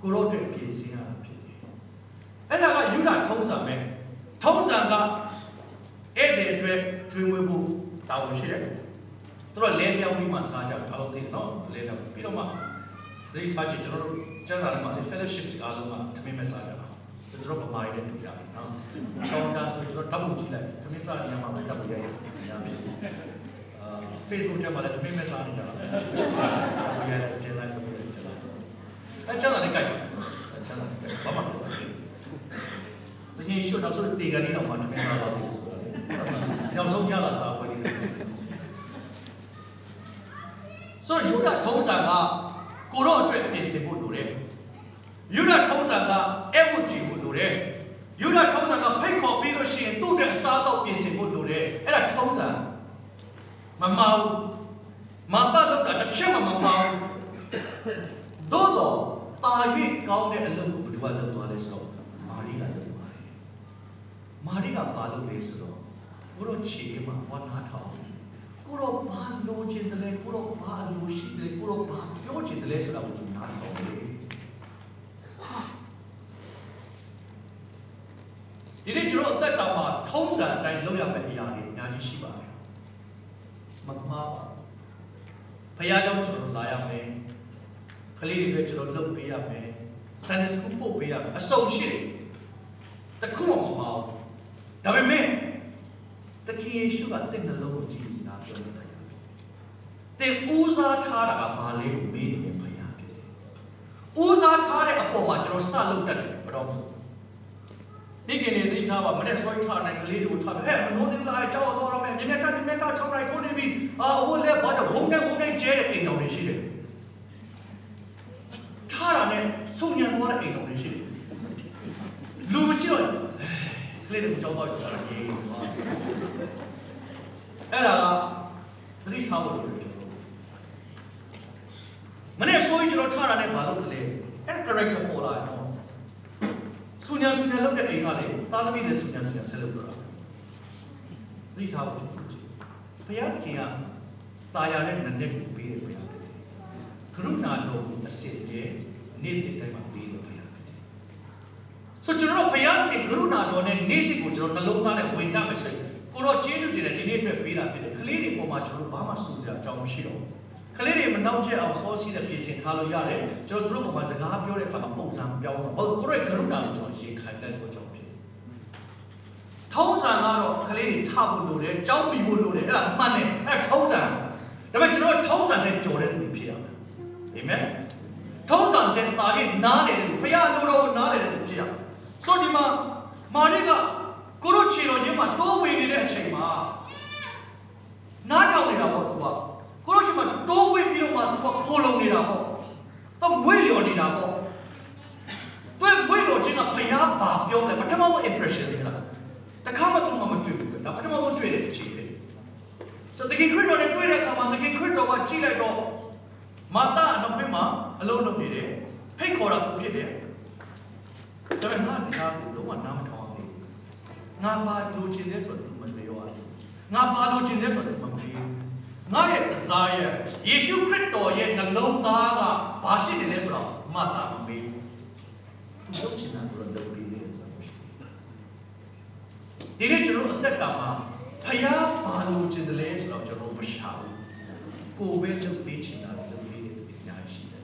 ကိုရောအတွက်ပြင်ဆင်ရတာဖြစ်တယ်အဲ့ဒါကယူဒထုံးစံပဲထုံးစံကဧည့်သည်အတွက်ကျွေးမွေးဖို့တာဝန်ရှိတယ်သူတို့လဲလျောင်းပြီးမှစားကြတယ်အားလုံးသိတယ်နော်လဲလျောင်းပြီးတော့မှသတိထားကြည့်ကျွန်တော်တို့ကျမ်းစာထဲမှာ fellowship အားလုံးကတမင်မဲ့စားကြတာကျွန်တော်တို့ဗမာရီနဲ့တူကြတယ်နော်။ဆောင်းတာဆိုကျွန်တော်ဓာတ်ပုံကြည့်လိုက်တမင်စားနေရာမှာပဲဓာတ်ပုံရိုက်ရမယ်။အာ Facebook ထဲမှာလည်းတမင်မဲ့စားနေကြတာပဲ။ဓာတ်ပုံရိုက်တင်လိုက်တော့တင်လိုက်။အဲကျမ်းစာလေးကြိုက်တယ်။အဲကျမ်းစာလေးကြိုက်ဘာမှမလုပ်ဘူး။တကယ်ရှိတော့ဆိုတေကန်နေတော့မှတမင်စားတော့ဘူးဆိုတာလေ။နောက်ဆုံးကြလာစားပွဲလေး။ဆိုတော့ယူဒထုံးစံကကိုတော့အတွက်ပြင်ဆင်ဖို့လိုတယ်။ယူဒထုံးစံကအဲ့ဝတ်ကြည့်ဖို့လိုတယ်။ယူဒထုံးစံကဖိတ်ခေါ်ပြီးလို့ရှိရင်သူ့အတွက်အစားတော့ပြင်ဆင်ဖို့လိုတယ်။အဲ့ဒါထုံးစံ မမအောင်မပတ်လို့တာတစ်ချက်မှမမအောင်သို့တော့တာ၍ကောင်းတဲ့အလုပ်ကိုဘယ်သူကလုပ်သွားလဲဆိုတော့မာရိကလုပ်သွားတယ်။မာရိကဘာလုပ်လဲဆိုတော့ဘုရောခြေမှာဝါနာထောင်ကိုတော့ဘာလိုချင်တယ်လဲကိုတော့ဘာလိုရှိတယ်ကိုတော့ဘာပြောချင်တယ်လဲဆိုတာကိုသူနားထောင်တယ်ဒီနေ့ကျွန်တော်အသက်တာမှာထုံးစံအတိုင်းလုပ်ရမယ့်အရာတွေအများကြီးရှိပါတယ် မမှားပါဘုရားကြောင့်ကျွန်တော်လာရမယ်ကလေးတွေကျွန်တော်လုပ်ပေးရမယ်ဆန်စကူပို့ပေးရမယ်အစုံရှိတယ်တခုမှမမှားဘူးဒါပေမဲ့တခင်ယေရှုကတင့်နှလုံးကိုကြည့်စကားပြောနေတာရတယ်။တင်ဦးစားထားတာကဘာလဲကိုမေးနေတယ်ဘုရားဖြစ်တယ်။ဦးစားထားတဲ့အပေါ်မှာကျွန်တော်စလုပ်တတ်တယ်ဘယ်တော့မှ မိခင်တွေသိထားပါမနေ့ဆွဲထားတဲ့ကလေးတွေကိုထားတယ်ဟဲ့မလို့တင်လာအကြောင်းတော်ရမယ်မြင်မြတ်တတ်မြင်မြတ်တတ်၆နိုင်ထိုးနေပြီအာဟိုလဲဘာတော့ဝုန်းနဲ့ဝုန်းနဲ့ကျဲတဲ့အိမ်တော်တွေရှိတယ်ထားတာနဲ့စုံညံသွားတဲ့အိမ်တော်တွေရှိတယ်လူမရှိတော့ကလေးတွေကိုကြောက်တော့ဆိုတာရေးသွားအဲ့ဒါကသတိထားဖို့လိုတယ်ကျွန်တော်မနေ့ဆိုရင်ကျွန်တော်ထားတာနဲ့ဘာလုပ်တယ်လဲအဲ့ character ပေါ်လာတော့ ဆူညာဆူညာလုပ်တဲ့အိမ်ကလေတာသမီနဲ့ဆူညာဆူညာဆက်လုပ်တော့သတိထားဖို့ဘုရားသခင်ကတာယာနဲ့နနဲ့ကိုပေးတယ်ဘုရားကရုဏာတော်ကိုအစစ်ရဲ့နေ့တည်းတိုင်းမှာပေးတယ်ဘုရားဆိုကျွန်တော်ဘုရားသခင်ကရုဏာတော်နဲ့နေ့တည်းကိုကျွန်တော်နှလုံးသားနဲ့ဝင်တတ်မယ်ဆိုရင်ကိုတော့ကျေးဇူးတင်တယ်ဒီနေ့အတွက်ပေးတာဖြစ်တယ်ကလေးတွေပေါ်မှာကျွန်တော်ဘာမှစူးစရာအကြောင်းမရှိတော့ဘူး ကလေးတွေမနှောက်ချက်အောင်စောစီးတဲ့ပြင်ဆင်ထားလို့ရတယ်ကျွန်တော်တို့ပေါ်မှာစကားပြောတဲ့အခါမှာပုံစံပြောင်းတော့ဟုတ်ကိုယ့်ရဲ့ကရုဏာကိုကျွန်တော်ရေခံတဲ့တော့ကြောင့်ဖြစ်ထုံးစံကတော့ကလေးတွေထဖို့လိုတယ်ကြောင်းပြီးဖို့လိုတယ်အဲ့ဒါမှန်တယ်အဲ့ထုံးစံဒါပေမဲ့ကျွန်တော်ထုံးစံနဲ့ကြော်တဲ့လူဖြစ်ရမယ်အာမင်ထုံးစံတဲ့တာရဲ့နားတယ်လို့ဘုရားလိုတော်ကိုနားတယ်လို့ဖြစ်ရမယ်ဆိုဒီမှာမာရိကကိုတို့ခြေတော်ချင်းမှာတိုးဝင်နေတဲ့အချိန်မှာနားထောင်နေတာပေါ့သူက ကိုတို့ရှိမှတိုးဝင်ပြီးတော့မှသူကခိုးလုံနေတာပေါ့တော့ဝေ့လျော်နေတာပေါ့သူဝေ့လျော်ခြင်းကဘုရားဘာပြောလဲပထမဆုံး impression တွေလားတခါမှသူမှမတွေ့ဘူးဒါပထမဆုံးတွေ့တဲ့အချိန်ပဲဆိုတကယ်ခရစ်တော်နဲ့တွေ့တဲ့အခါမှာတကယ်ခရစ်တော်ကကြည့်လိုက်တော့မာသအနောက်ဘက်မှာအလုံးလုံးနေတယ်ဖိတ်ခေါ်တာသူဖြစ်တယ်ဒါပေမဲ့ငါစကားကိုလုံးဝနားမထောင်အောင်ငါဘာလိုချင်လဲဆိုတော့သူမပြောရဘူးငါဘာလိုချင်လဲဆိုတော့သူမပြော ငါရဲ့ desire ယေရှုခရစ်တော်ရဲ့နှလုံးသားကဘာရှိတယ်လဲဆိုတော့မတာမမေးဘူးသူလုပ်ချင်တာဆိုတော့လုပ်ပြီးတယ်ဆိုတာမရှိဘူးဒီနေ့ကျွန်တော်အသက်တာမှာဖယားဘာလိုချင်တယ်လဲဆိုတော့ကျွန်တော်မရှာဘူးကိုယ်ပဲလုပ်ပေးချင်တာလုပ်ပေးတယ်အများကြီးရှိတယ်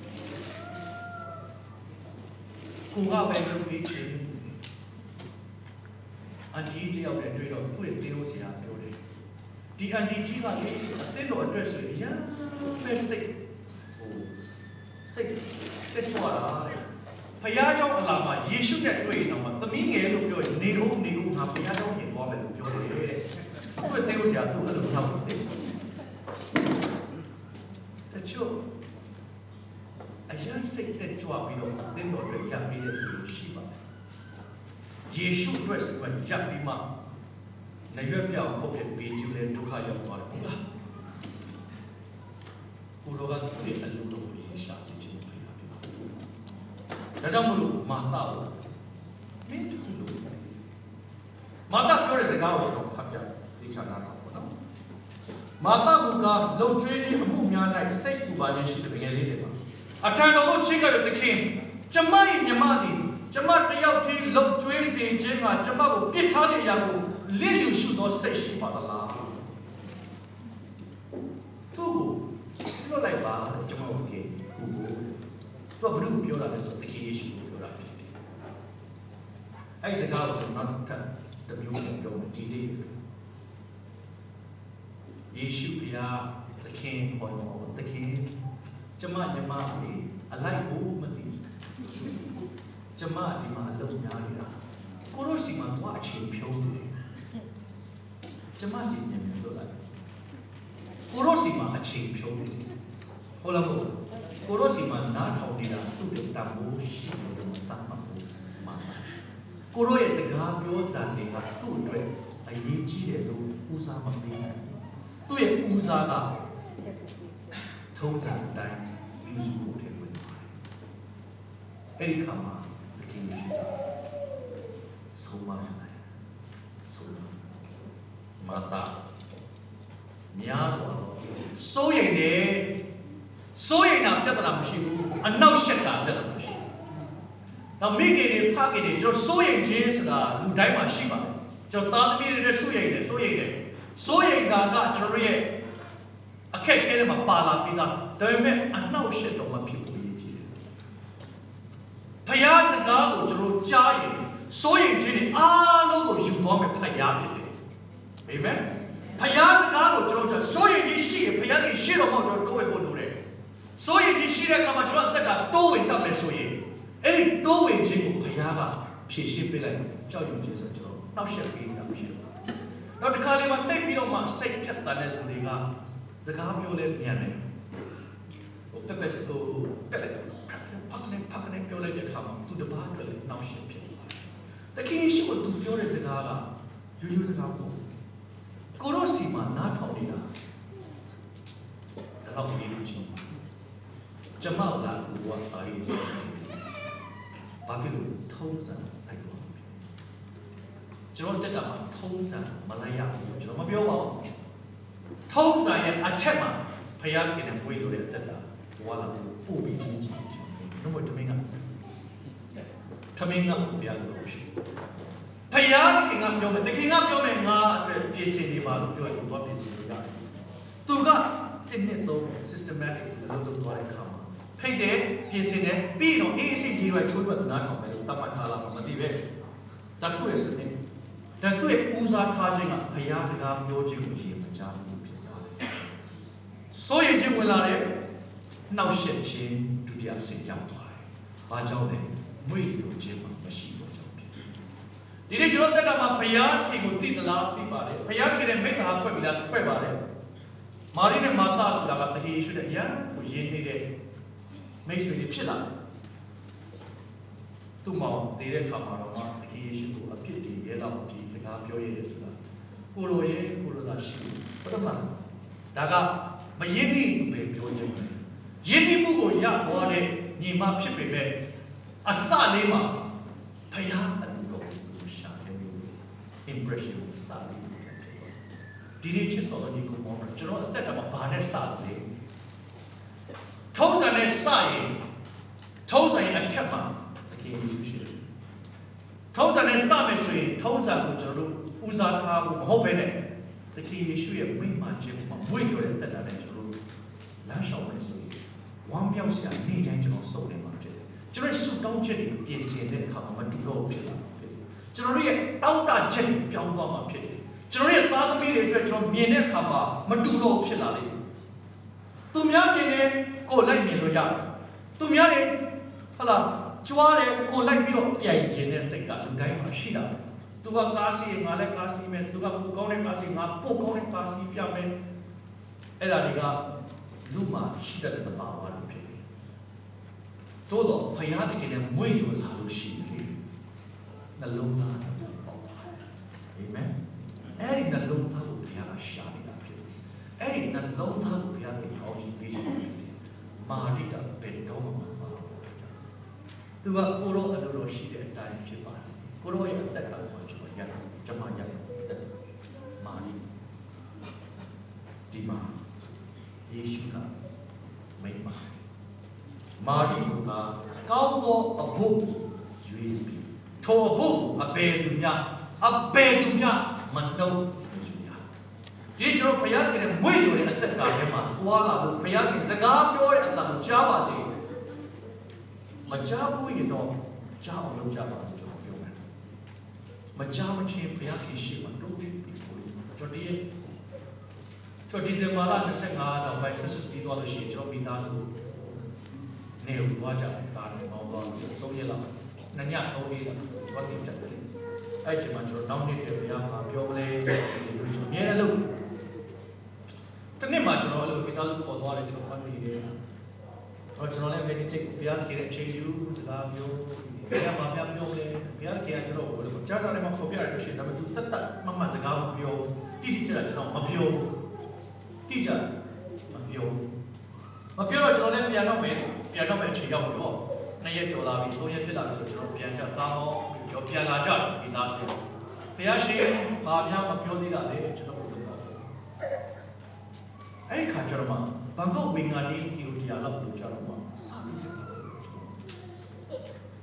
ကိုကပဲလုပ်ပေးချင်အန်တီတယောက်နဲ့တွေ့တော့သူ့ရဲ့တေးလို့ဆရာပြောတယ် ဒီအန်တီကြီးကလေအသင်းတော်အတွက်ဆိုရင်ရမ်းပဲစိတ်ဟိုစိတ်တက်ကြွတာတဲ့ဖခင်เจ้าအလာမှာယေရှုနဲ့တွေ့ရင်တော့သမီးငယ်လို့ပြောရင်နေဦးနေဦးငါဖခင်เจ้าမြင်သွားမယ်လို့ပြောတယ်တဲ့သူ့ရဲ့တေးလို့ဆရာသူ့အဲ့လိုနောက်တယ်တချို့အရင်စိတ်တက်ကြွပြီးတော့အသင်းတော်တွေရပ်ပြီးတဲ့လူရှိပါတယ်ယေရှုအတွက်ဆိုရင်ရပ်ပြီးမှ နေရွက်ပြောင်းခုတ်တဲ့ပေကျူလဲဒုက္ခရောက်သွားတယ်ဟုတ်လားကိုရောကသူ့ရဲ့အလုပ်တော်ကိုရှာစီခြင်းဖိအားပြပါဒါကြောင့်မလို့မာတာကိုမင်းတို့လို့မာတာပြောတဲ့စကားကိုကျွန်တော်ဖတ်ပြသိချာတာတော့ပေါ့နော်မာတာကလှုပ်ကြွေးခြင်းအမှုများ၌စိတ်ပူပါခြင်းရှိတယ်ငယ်လေးစပါအထံတော်ကိုချိတ်ကြတဲ့သခင်ကျမ၏မြမသည်ကျမတယောက်တည်းလှုပ်ကြွေးစေခြင်းမှာကျမကိုပြစ်ထားတဲ့အရာကို လစ်လျူရှုသောစိတ်ရှိပါသလားသူ့ကိုပြောလိုက်ပါကျမတို့ကကိုကိုသူကဘုရားပြောတာလဲဆိုတခင်ယေရှုကိုပြောတာဖြစ်တယ်အဲ့ဒီစကားကိုကျွန်တော်နောက်ထပ်တစ်မျိုးနဲ့ပြောမယ်ဒီနေ့ယေရှုဘုရားသခင်ခေါ်တော်သခင်ကျမညီမလေးအလိုက်ကိုမသိကျမဒီမှာအလုပ်များနေတာကိုရိုစီမှာတော့အချိန်ဖြုံးနေတယ် ကျမစီမြန်မြန်လုပ်လိုက်ကိုရိုစီမှာအချိန်ဖြုံးနေတယ်ဟုတ်လားမဟုတ်ကိုရိုစီမှာနားထောင်နေတာသူ့ရဲ့တန်ဖိုးရှိတယ်လို့တတ်မှတ်ဖို့မှာကိုရိုရဲ့စကားပြောတန်တွေကသူ့အတွက်အရေးကြီးတယ်လို့ဦးစားမပေးနိုင်သူ့ရဲ့ဦးစားကထုံးစံအတိုင်းပြုစုဖို့တည်းဝင်ပါတယ်အဲ့ဒီခါမှာသခင်ယေရှုကဆုံးမရတယ်ဆုံး မမာတာများစွာတော့စိုးရိမ်တယ်စိုးရိမ်တာပြဿနာမရှိဘူးအနောက်ရှက်ကပြဿနာမရှိဘူးတော့မိခင်တွေဖခင်တွေကျွန်တော်စိုးရိမ်ခြင်းဆိုတာလူတိုင်းမှာရှိပါတယ်ကျွန်တော်သားသမီးတွေလည်းစိုးရိမ်တယ်စိုးရိမ်တယ်စိုးရိမ်တာကကျွန်တော်ရဲ့အခက်အခဲတွေမှာပါလာပြီးသားဒါပေမဲ့အနောက်ရှက်တော့မဖြစ်ဘူးရည်ကြီးတယ်ဖယားစကားကိုကျွန်တော်ကြားရင်စိုးရိမ်ခြင်းတွေအားလုံးကိုယူသွားမယ်ဖယားဖြစ်တယ် အာမင်ဖယားစကားကိုကျွန်တော်စိုးရိမ်ခြင်းရှိရင်ဖယားကြီးရှိတော့မှကျွန်တော်တိုးဝဲဖို့လိုတယ်စိုးရိမ်ခြင်းရှိတဲ့အခါမှာကျွန်တော်အသက်တာတိုးဝင်တတ်မယ်ဆိုရင်အဲ့ဒီတိုးဝင်ခြင်းကိုဖယားကဖြည့်ရှင်းပေးလိုက်ကြောက်ရွံ့ခြင်းဆိုကျွန်တော်တောက်ရှက်ပေးစရာမရှိဘူးနောက်တစ်ခါလေးမှာတိတ်ပြီးတော့မှစိတ်ထက်တဲ့သူတွေကစကားပြောလဲမြန်တယ်ဟိုပက်ပက်ဆိုပက်လိုက်ဖက်နေဖက်နေပြောလိုက်တဲ့အခါမှာသူတပားအတွက်လည်းနောက်ရှက်ဖြစ်သွားတယ်တကယ်ရှိကိုသူပြောတဲ့စကားကရိုးရိုးစကားမဟုတ် ကိုရောစီမှာနားထောင်နေတာတော့ဒီလိုချင်းကျမလာကူကအာရီဘာဖြစ်လို့ထုံးစံလိုက်တော့ကျွန်တော်တက်ကမှာထုံးစံမလိုက်ရဘူးကျွန်တော်မပြောပါဘူးထုံးစံရဲ့အထက်မှာဖယားခင်နဲ့ဝေးလို့တဲ့အသက်တာဘဝလာပို့ပြီးကြီးကြီးတော့မတမင်းကထမင်းကဘုရားလို့ရှိ ဖယားခင်ကပြောမယ်တခင်ကပြောမယ်ငါအတွက်ပြင်ဆင်နေပါလို့ပြောရင်တော့ပြင်ဆင်လို့ရတယ်သူကတစ်နှစ်သုံး systematic လို့လုပ်သွားတဲ့အခါမှာဖိတ်တယ်ပြင်ဆင်တယ်ပြီးတော့အေးအစိကြီးရွယ်ချိုးရွယ်သူနားထောင်မယ်လို့တတ်မှတ်ထားလာမှာမသိပဲဒါသူ့ရဲ့စနစ်ဒါသူ့ရဲ့ဦးစားထားခြင်းကဖယားစကားပြောခြင်းကိုရှင်မကြားဘူးဖြစ်သွားတယ်စိုးရင်ခြင်းဝင်လာတယ်နှောက်ယှက်ခြင်းဒုတိယစိတ်ကြောက်သွားတယ်ဘာကြောင့်လဲမွေ့လို့ခြင်းမှမရှိတော့ကြောင့်ဖြစ်တယ် ဒီနေ့ကျွန်တော်တက်ကမှာဖယားရှင်ကိုသိသလားသိပါတယ်ဖယားရှင်ရဲ့မိတ္တာဖွဲ့ပြီးလားဖွဲ့ပါတယ်မာရိနဲ့မာသဆိုတာကတဟေရှိတဲ့အရာကိုရင်းနေတဲ့မိတ်ဆွေတွေဖြစ်လာတယ်သူ့မောင်တည်တဲ့ခါမှာတော့တကယ်ယေရှုကိုအဖြစ်တည်ရဲလောက်ဒီစကားပြောရဲဆိုတာကိုလိုရဲကိုလိုသာရှိတယ်ဘုရားမှာဒါကမရင်းနှီးပဲပြောခြင်းပဲရင်းနှီးမှုကိုရပေါ်တဲ့ညီမဖြစ်ပေမဲ့အစလေးမှာဖယားအလူတော်ကိုရှာတယ်မျိုး impression ကိုစတယ်ဒီနေ့ချစ်တော်ဒီကိုမောကျွန်တော်အသက်တာမှာဘာနဲ့စလဲထုံးစံနဲ့စရင်ထုံးစံရဲ့အထက်မှာတကယ်ယူရှိတယ်ထုံးစံနဲ့စမယ်ဆိုရင်ထုံးစံကိုကျွန်တော်တို့ဦးစားထားဖို့မဟုတ်ဘဲနဲ့တကယ်ယေရှုရဲ့ဝိမာန်ခြင်းမှာဝိရတဲ့တက်တာနဲ့ကျွန်တော်တို့လမ်းလျှောက်မယ်ဆိုရင်ဝမ်းမြောက်စရာနေ့တိုင်းကျွန်တော်စုံနေမှာဖြစ်တယ်ကျွန်တော်ဆုတောင်းချက်တွေပြင်ဆင်တဲ့အခါမှာမတူတော့ဖြစ်လာဖြစ်တယ် ကျွန်တော်တို့ရဲ့တောက်တာချက်ကိုပြောင်းသွားမှာဖြစ်တယ်ကျွန်တော်ရဲ့သားသမီးတွေအတွက်ကျွန်တော်မြင်တဲ့အခါမှာမတူတော့ဖြစ်လာလိမ့်မယ်သူများမြင်တယ်ကိုယ်လိုက်မြင်လို့ရတယ်သူများတွေဟလာကြွားတယ်ကိုယ်လိုက်ပြီးတော့ပြိုင်ခြင်းတဲ့စိတ်ကလူတိုင်းမှာရှိတာသူကကားစီးငါလည်းကားစီးမယ်သူကပိုကောင်းတဲ့ကားစီးငါပိုကောင်းတဲ့ကားစီးပြမယ်အဲ့ဒါတွေကလူမှာရှိတဲ့တဘာဝလို့ဖြစ်တယ်သို့တော့ဖယားတကယ်နဲ့မွေ့လို့လာလို့ရှိတယ် နှလုံးသားနဲ့ပေါ့ပါတယ်အာမင်အဲ့ဒီနှလုံးသားကိုဘုရားကရှာနေတာဖြစ်တယ်အဲ့ဒီနှလုံးသားကိုဘုရားကထောက်ကြည့်ပေးတယ်မာရိတာဘယ်တော့မှမပါဘူးသူကကိုရောအလိုတော်ရှိတဲ့အတိုင်းဖြစ်ပါစေကိုရောရဲ့အသက်ကမှကျွန်တော်ရကျွန်မရတဲ့မာရိဒီမှာယေရှုကမိမမာရိကကောင်းသောအဖို့ရွေးပြီး ထိုအဖို့အဘယ်သူများအဘယ်သူများမနှုတ်ယူရဒီကျွန်တော်ဘုရားရှင်ရဲ့မွေ့လို့တဲ့အသက်ကထဲမှာတွာလာလို့ဘုရားရှင်စကားပြောတဲ့အတန်ကိုကြားပါစေမကြားဘူးရင်တော့ကြားအောင်လုပ်ကြပါလို့ကျွန်တော်ပြောတယ်မကြားမချင်းဘုရားရှင်ရှိမှတို့ပြီးပြီးကိုကျွန်တော်ဒီကျွန်တော်ဒီဇင်ဘာလ25တော့ဘိုင်ခရစ်စတီးသွားလို့ရှိရင်ကျွန်တော်မိသားစုနေကိုသွားကြတယ်ဒါနဲ့မောင်းသွားပြီးသုံးရက်လောက် နှစ်ညသုံးရက်လောက်သွားတင်တက်တယ်အဲ့ချိန်မှာကျွန်တော်တောင်းနေတဲ့ဘုရားမှာပြောမလဲစီစဉ်လို့ကျွန်တော်အများနဲ့လို့တနေ့မှကျွန်တော်အဲ့လိုမိသားစုခေါ်သွားတယ်ကျွန်တော်ဖတ်နေတယ်တော့ကျွန်တော်လည်း meditate ကိုဘုရားကြီးတဲ့အချိန်ယူစကားပြောဘုရားမှာပြပြောလဲဘုရားကြီးကကျွန်တော်ကိုကြားစားတယ်မှာခေါ်ပြရတယ်လို့ရှိရင်ဒါပေမဲ့သူတက်တက်မမစကားမပြောတိတိကျကျကျွန်တော်မပြောတိကျမပြောမပြောတော့ကျွန်တော်လည်းပြန်တော့မယ်ပြန်တော့မယ်အချိန်ရောက်ပြီပေါ့ နှစ်ရက်ကျော်လာပြီသုံးရက်ဖြစ်လာပြီဆိုကျွန်တော်ပြန်ကြကားမောပြောပြန်လာကြတယ်ဒီသားဆိုဘုရားရှင်ဘာများမပြောသေးတာလဲကျွန်တော်တို့တော့အဲ့ဒီခါကျတော့မှဘန်ကောက်ဝင်္ဂါလေးကီလိုတရားလောက်လို့ကြတော့မှစာပြီးစကား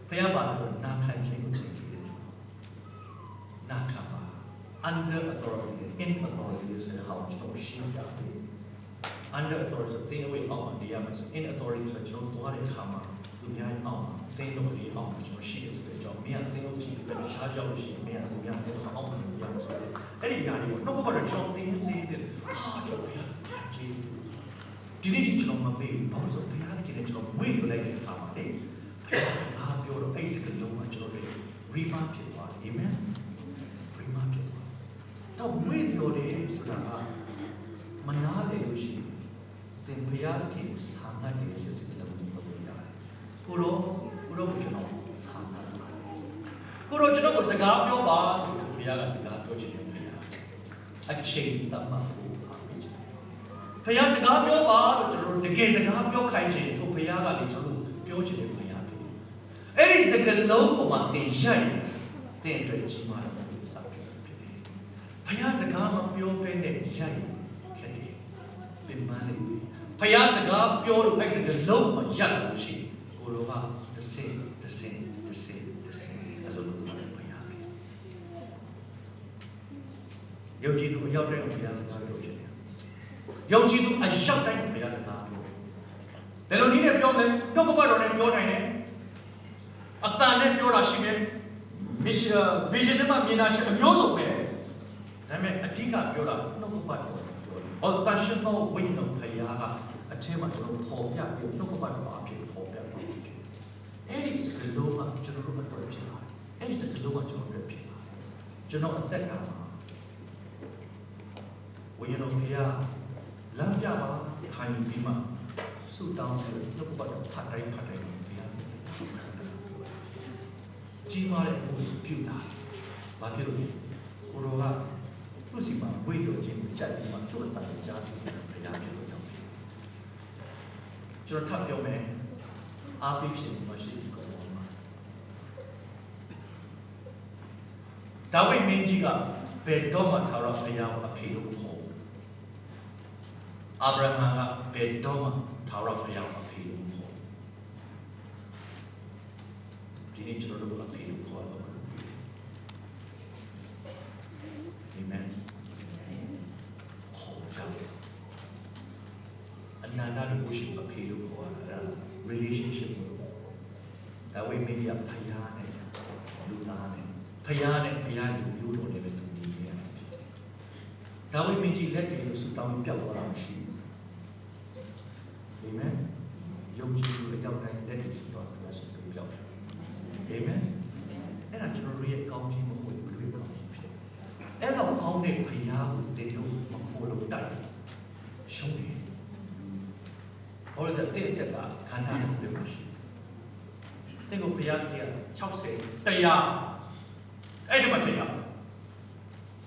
ဘုရားပါတော့နာခံခြင်းကိုသိတယ်နာခံပါ under authority in authority ဆိုတဲ့ဟာကိုကျွန်တော်ရှင်းပြတယ် under authority ဆိုတဲ့ဝေအောက်မှာနေရမယ်ဆို in authority ဆိုကျွန်တော်သွားတဲ့အခါမှာ သူများအောက်မှာတင်းလို့လေးအောက်မှာကျွန်တော်ရှိတယ်ဆိုတဲ့အကြောင်းမင်းကတင်းလို့ကြည့်ပြီးတော့ရှားရောက်လို့ရှိရင်မင်းကသူများတင်းလို့အောက်မှာနေရမယ်ဆိုတော့အဲ့ဒီຢာလေးကိုနှုတ်ကပတ်တော့ကျွန်တော်တင်းတင်းတင်းဟာကျွန်တော်ကြည့်ဒီနေ့ဒီကျွန်တော်မမေ့ဘူးဘာလို့ဆိုဘုရားကကျွန်တော်ဝေ့လို့လိုက်တဲ့အခါမှာလေဘုရားစကားပြောတော့အဲ့ဒီစကားလုံးမှာကျွန်တော်တို့ remark ဖြစ်သွားတယ် amen remark ဖြစ်သွားတော့ဝေ့လို့တယ်ဆိုတာကမနာလေလို့ရှိရင်သင်ဘုရားကဆာငတ်တယ်ဆိုတဲ့လုံးကိုပြောရတယ် ကိုရောကိုရောကျွန်တော်ဆာငတ်ပါတယ်ကိုရောကျွန်တော်ကိုစကားပြောပါဆိုတော့ဘုရားကစကားပြောချင်တယ်ဘုရားအချိန်တတ်မှတ်ဖို့အားပေးချင်တယ်ဘုရားစကားပြောပါလို့ကျွန်တော်တို့တကယ်စကားပြောခိုင်းချင်ထိုဘုရားကလည်းကျွန်တော်တို့ပြောချင်တယ်ဘုရားပဲအဲ့ဒီစကားလုံးပေါ်မှာသင်ရိုက်တဲ့အတွက်ကြီးမားတဲ့ဘုရားဖြစ်တယ်ဘုရားစကားမပြောဘဲနဲ့ရိုက်ခက်တယ်ပြန်မလေးဖယားစကားပြောလို့အဲ့စကားလုံးမရလို့ရှိ ကိုလိုကတစ်စင်တစ်စင်တစ်စင်တစ်စင်အလိုလိုဖယားယုံကြည်သူအရောက်တိုင်းဖယားစကားပြောချင်တယ်ယုံကြည်သူအရောက်တိုင်းဖယားစကားပြောဘယ်လိုနည်းနဲ့ပြောလဲနှုတ်ကပတ်တော်နဲ့ပြောနိုင်တယ်အတန်နဲ့ပြောတာရှိမယ် vision vision နဲ့မှမြင်တာရှိအမျိုးစုံပဲဒါပေမဲ့အဓိကပြောတာနှုတ်ကပတ်တော်ဟောတရှိသောဝိညာဉ်ဖယားကအထက်မှာကျွန်တော်ပေါ်ပြပြီးနှုတ်ကပတ်တော်အဖြစ်ပေါ်ပြပြီး အဲ့ဒီစကလုံးကကျွန်တော်တို့အတွက်ဖြစ်လာအဲ့ဒီစကလုံးကကျွန်တော်တို့ဖြစ်လာကျွန်တော်အသက်ကမှာဝိညာဉ်တော်ဖယားလမ်းပြပါခိုင်းပြီးမှဆုတောင်းပြီးနှုတ်ကပတ်တော်ဖတ်တိုင်းဖတ်တိုင်းဖယားကြီးမားတဲ့အမှုပြုတာဘာဖြစ်လို့လဲကိုရောကသူ့စီမှာဝိညာဉ်ချင်းကြိုက်ပြီးမှသူ့အတန်ကိုကြားစီတယ်ဘုရားဖြစ်လို့ကြောင့်ကျွန်တော်ထပ်ပြောမယ် အားပေးခြင်းမရှိဘူးကောမှာဒါဝိမင်းကြီးကဘယ်တော့မှထာဝရဘုရားကိုအဖေလို့မခေါ်ဘူးအာဗြဟံကဘယ်တော့မှထာဝရဘုရားကိုအဖေလို့မခေါ်ဘူးဒီနေ့ကျွန်တော်တို့အဖေလို့ခေါ်တော့အာမင်ခေါ်ကြတယ်အနန္တလို့ရှိအဖေလို့ခေါ်တာအဲ့ဒါ relationship ကိုဒါဝိမင်းကြီးကဖယားနဲ့လူသားနဲ့ဖယားနဲ့ဖယားလူမျိုးတော်နဲ့ပဲသူနေခဲ့ရတယ်ဖြစ်တယ်။ဒါဝိမင်းကြီးလက်တွေလို့ဆူတောင်းပြောက်သွားတာမရှိဘူး။အာမင်။ယုံကြည်သူအရောက်တိုင်းလက်တွေဆူတောင်းဘုရားရှင်ကိုပြောက်တယ်။အာမင်။အဲ့ဒါကျွန်တော်တို့ရဲ့ကောင်းခြင်းမဟုတ်ဘူးဘယ်လိုကောင်းခြင်းဖြစ်တယ်။အဲ့တော့ကောင်းတဲ့ဖယားကိုတင်လို့မခိုးလို့တတ်တယ်။ရှုံးတယ်။ ဟောတဲ့တဲ့တက်ကခန္ဓာတစ်ခုပဲမရှိဘူး။တဲ့ကိုဘုရားကြီးက60တရားအဲ့ဒီမှာထင်ရ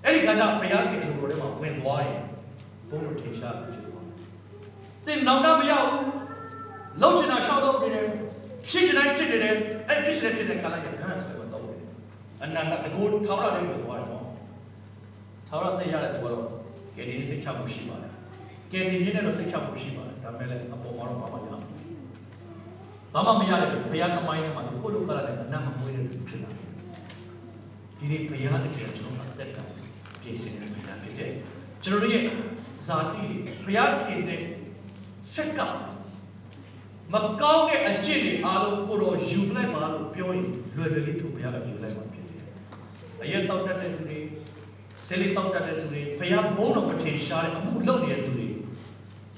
အဲ့ဒီခန္ဓာဘုရားကြီးအလိုတော်ထဲမှာဝင်သွားရင်ဘုန်းတော်ထင်ရှားဖြစ်သွားတယ်။တင်နောက်တော့မရဘူး။လှုပ်ချင်တာရှောက်တော့နေတယ်။ဖြစ်ချင်တိုင်းဖြစ်နေတယ်။အဲ့ဖြစ်ချင်တဲ့ဖြစ်တဲ့ခန္ဓာကြီးခန္ဓာစတဲ့တော့တယ်။အနန္တတကူထောက်ရတဲ့ကိုသွားတယ်ပေါ့။ထောက်ရတဲ့ရတဲ့သူကတော့ကဲဒီနေ့စိတ်ချမှုရှိပါတယ်။ကဲဒီနေ့နဲ့တော့စိတ်ချမှုရှိပါတယ်။ဒါပေ မဲ့လည်းအပေါ်မှာတော့ဘာမှမရဘူး။ဘာမှမရတယ်ဘုရားကမိုင်းထဲမှာကိုယ့်လိုကရတဲ့အနတ်မမွေးတဲ့သူဖြစ်လာတယ်။ဒီနေ့ဘုရားတကယ်ကျွန်တော်အသက်ကပြည့်စင်တဲ့ဘုရားဖြစ်တယ်။ကျွန်တော်တို့ရဲ့ဇာတိဘုရားခင်တဲ့ဆက်ကမကောင်းတဲ့အကျင့်တွေအားလုံးကိုတော့ယူလိုက်ပါလို့ပြောရင်လွယ်လွယ်လေးသူဘုရားကယူလိုက်ပါဖြစ်တယ်။အရက်တောက်တတ်တဲ့သူတွေဆယ်လေးတောက်တတ်တဲ့သူတွေဘုရားဘုန်းတော်မထင်ရှားတဲ့အမှုလုပ်နေတဲ့သူတွေ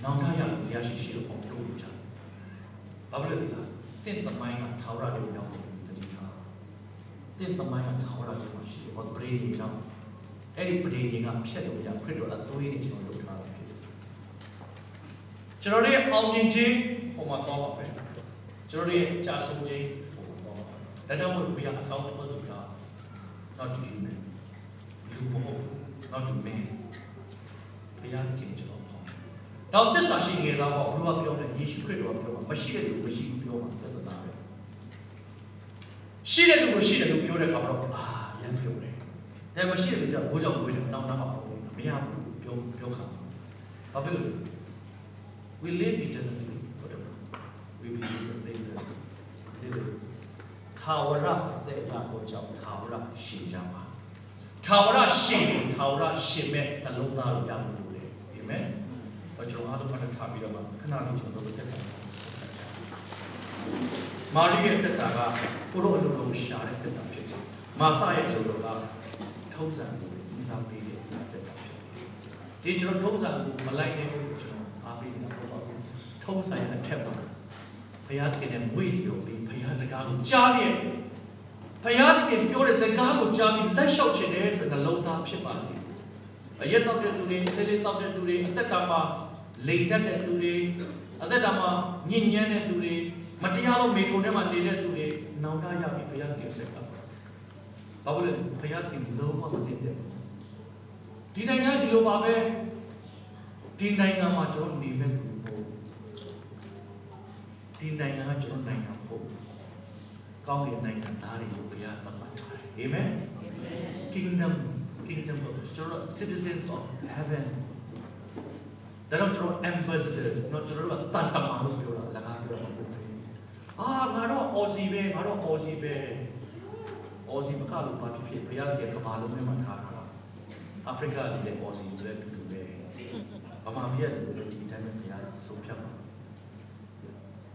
နောင်တရဘုရားရှိရှိလို့အောင်လုပ်ကြတယ်။ဘာဖြစ်လို့လဲ။တင့်သမိုင်းကထာဝရလေးရောက်တယ်တတိထား။တင့်သမိုင်းကထာဝရလေးမှာရှိတယ်။ဘာပရိဒီကြောင့်အဲ့ဒီပရိဒီကဖြတ်လို့ရခရစ်တော်အသွေးနဲ့ကျွန်တော်လုပ်ထားတာဖြစ်တယ်။ကျွန်တော်တို့ရဲ့အောင်မြင်ခြင်းဟိုမှာတော့ပါပဲ။ကျွန်တော်တို့ရဲ့ကြာဆုံးခြင်းဟိုမှာတော့ပါပဲ။ဒါကြောင့်မို့ဘုရားအကောင်းဆုံးလုပ်တာ not to human လူမဟုတ် not to man ဘုရားခင်ကျွန်တော် ပေါ့။တော့သစ္စာရှိငယ်သားပေါ့ဘုရားပြောတယ်ယေရှုခရစ်တော်ပြောမှာမရှိတဲ့လူမရှိဘူးပြောမှာသက်သက်သားပဲ။ရှိတဲ့လူကိုရှိတယ်လို့ပြောတဲ့အခါမှာတော့အာရမ်းပြောတယ်။ဒါမရှိတဲ့လူကဘိုးကြောင့်ဘိုးတယ်တောင်းတမှာပေါ့။မရဘူးပြောပြောခါမှာ။ဘာဖြစ်လို့လဲ We live eternally forever. We believe that they will live ထာဝရတဲ့ရာကိုကြောင့်ထာဝရရှင်ကြပါထာဝရရှင်ကိုထာဝရရှင်မဲ့နှလုံးသားကိုရဖို့လိုတယ်အာမင်။ဘာ ကျွန်တော်အားလုံးမှတ်ထားပြီးတော့မှခဏလေးကျွန်တော်တို့တက်တယ်မာရိရဲ့တက်တာကကိုရောအလိုလိုရှာတဲ့တက်တာဖြစ်တယ်။မာသရဲ့အလိုလိုကထုံးစံကိုဦးစားပေးတဲ့တက်တာဖြစ်တယ်။ဒီကျွန်တော်ထုံးစံကိုမလိုက်တဲ့ကျွန်တော်အားပေးနေတာပေါ့ပါဘူး။ထုံးစံရဲ့အထက်မှာဘုရားတကယ်နဲ့မွေ့လို့ပြီးဘုရားစကားကိုကြားရဲ့ဘုရားတကယ်ပြောတဲ့စကားကိုကြားပြီးလက်လျှောက်ချင်တယ်ဆိုတဲ့နှလုံးသားဖြစ်ပါစေအရက်တော့တဲ့သူတွေဆဲလေးတော့တဲ့သူတွေအသက်တာမှာ လိမ်တတ်တဲ့သူတွေအသက်တာမှာညဉ့်ညမ်းတဲ့သူတွေမတရားသောမိထုံထဲမှာနေတဲ့သူတွေနောင်တရပြီးဘုရားတကယ်ဆက်ကပ်ဘာလို့လဲဘုရားတကယ်လုံးဝမသိတဲ့ဒီနိုင်ငံဒီလိုပါပဲဒီနိုင်ငံမှာကျွန်တော်နေမဲ့သူပေါ့ဒီနိုင်ငံကကျွန်တော်နိုင်ငံပေါ့ကောင်းတဲ့နိုင်ငံသားတွေကိုဘုရားသတ်မှတ်ထားတယ်အာမင် kingdom kingdom of ကျွန်တော် citizens of heaven ဒါတော့ကျွန်တော် ambassadors တော့ကျွန်တော်တို့ကတန်တမာလို့ပြောတာလကားပြောတာမဟုတ်ဘူးအာငါတော့ Aussie ပဲငါတော့ Aussie ပဲ Aussie မကလို့ဘာဖြစ်ဖြစ်ဘုရားရဲ့ကမ္ဘာလုံးထဲမှာထားတာအာဖရိကပြည်ရဲ့ Aussie တွေလည်းတူတူပဲဗမာပြည်ရဲ့လူတွေဒီတိုင်းပဲဘုရားဆုံးဖြတ်ပါ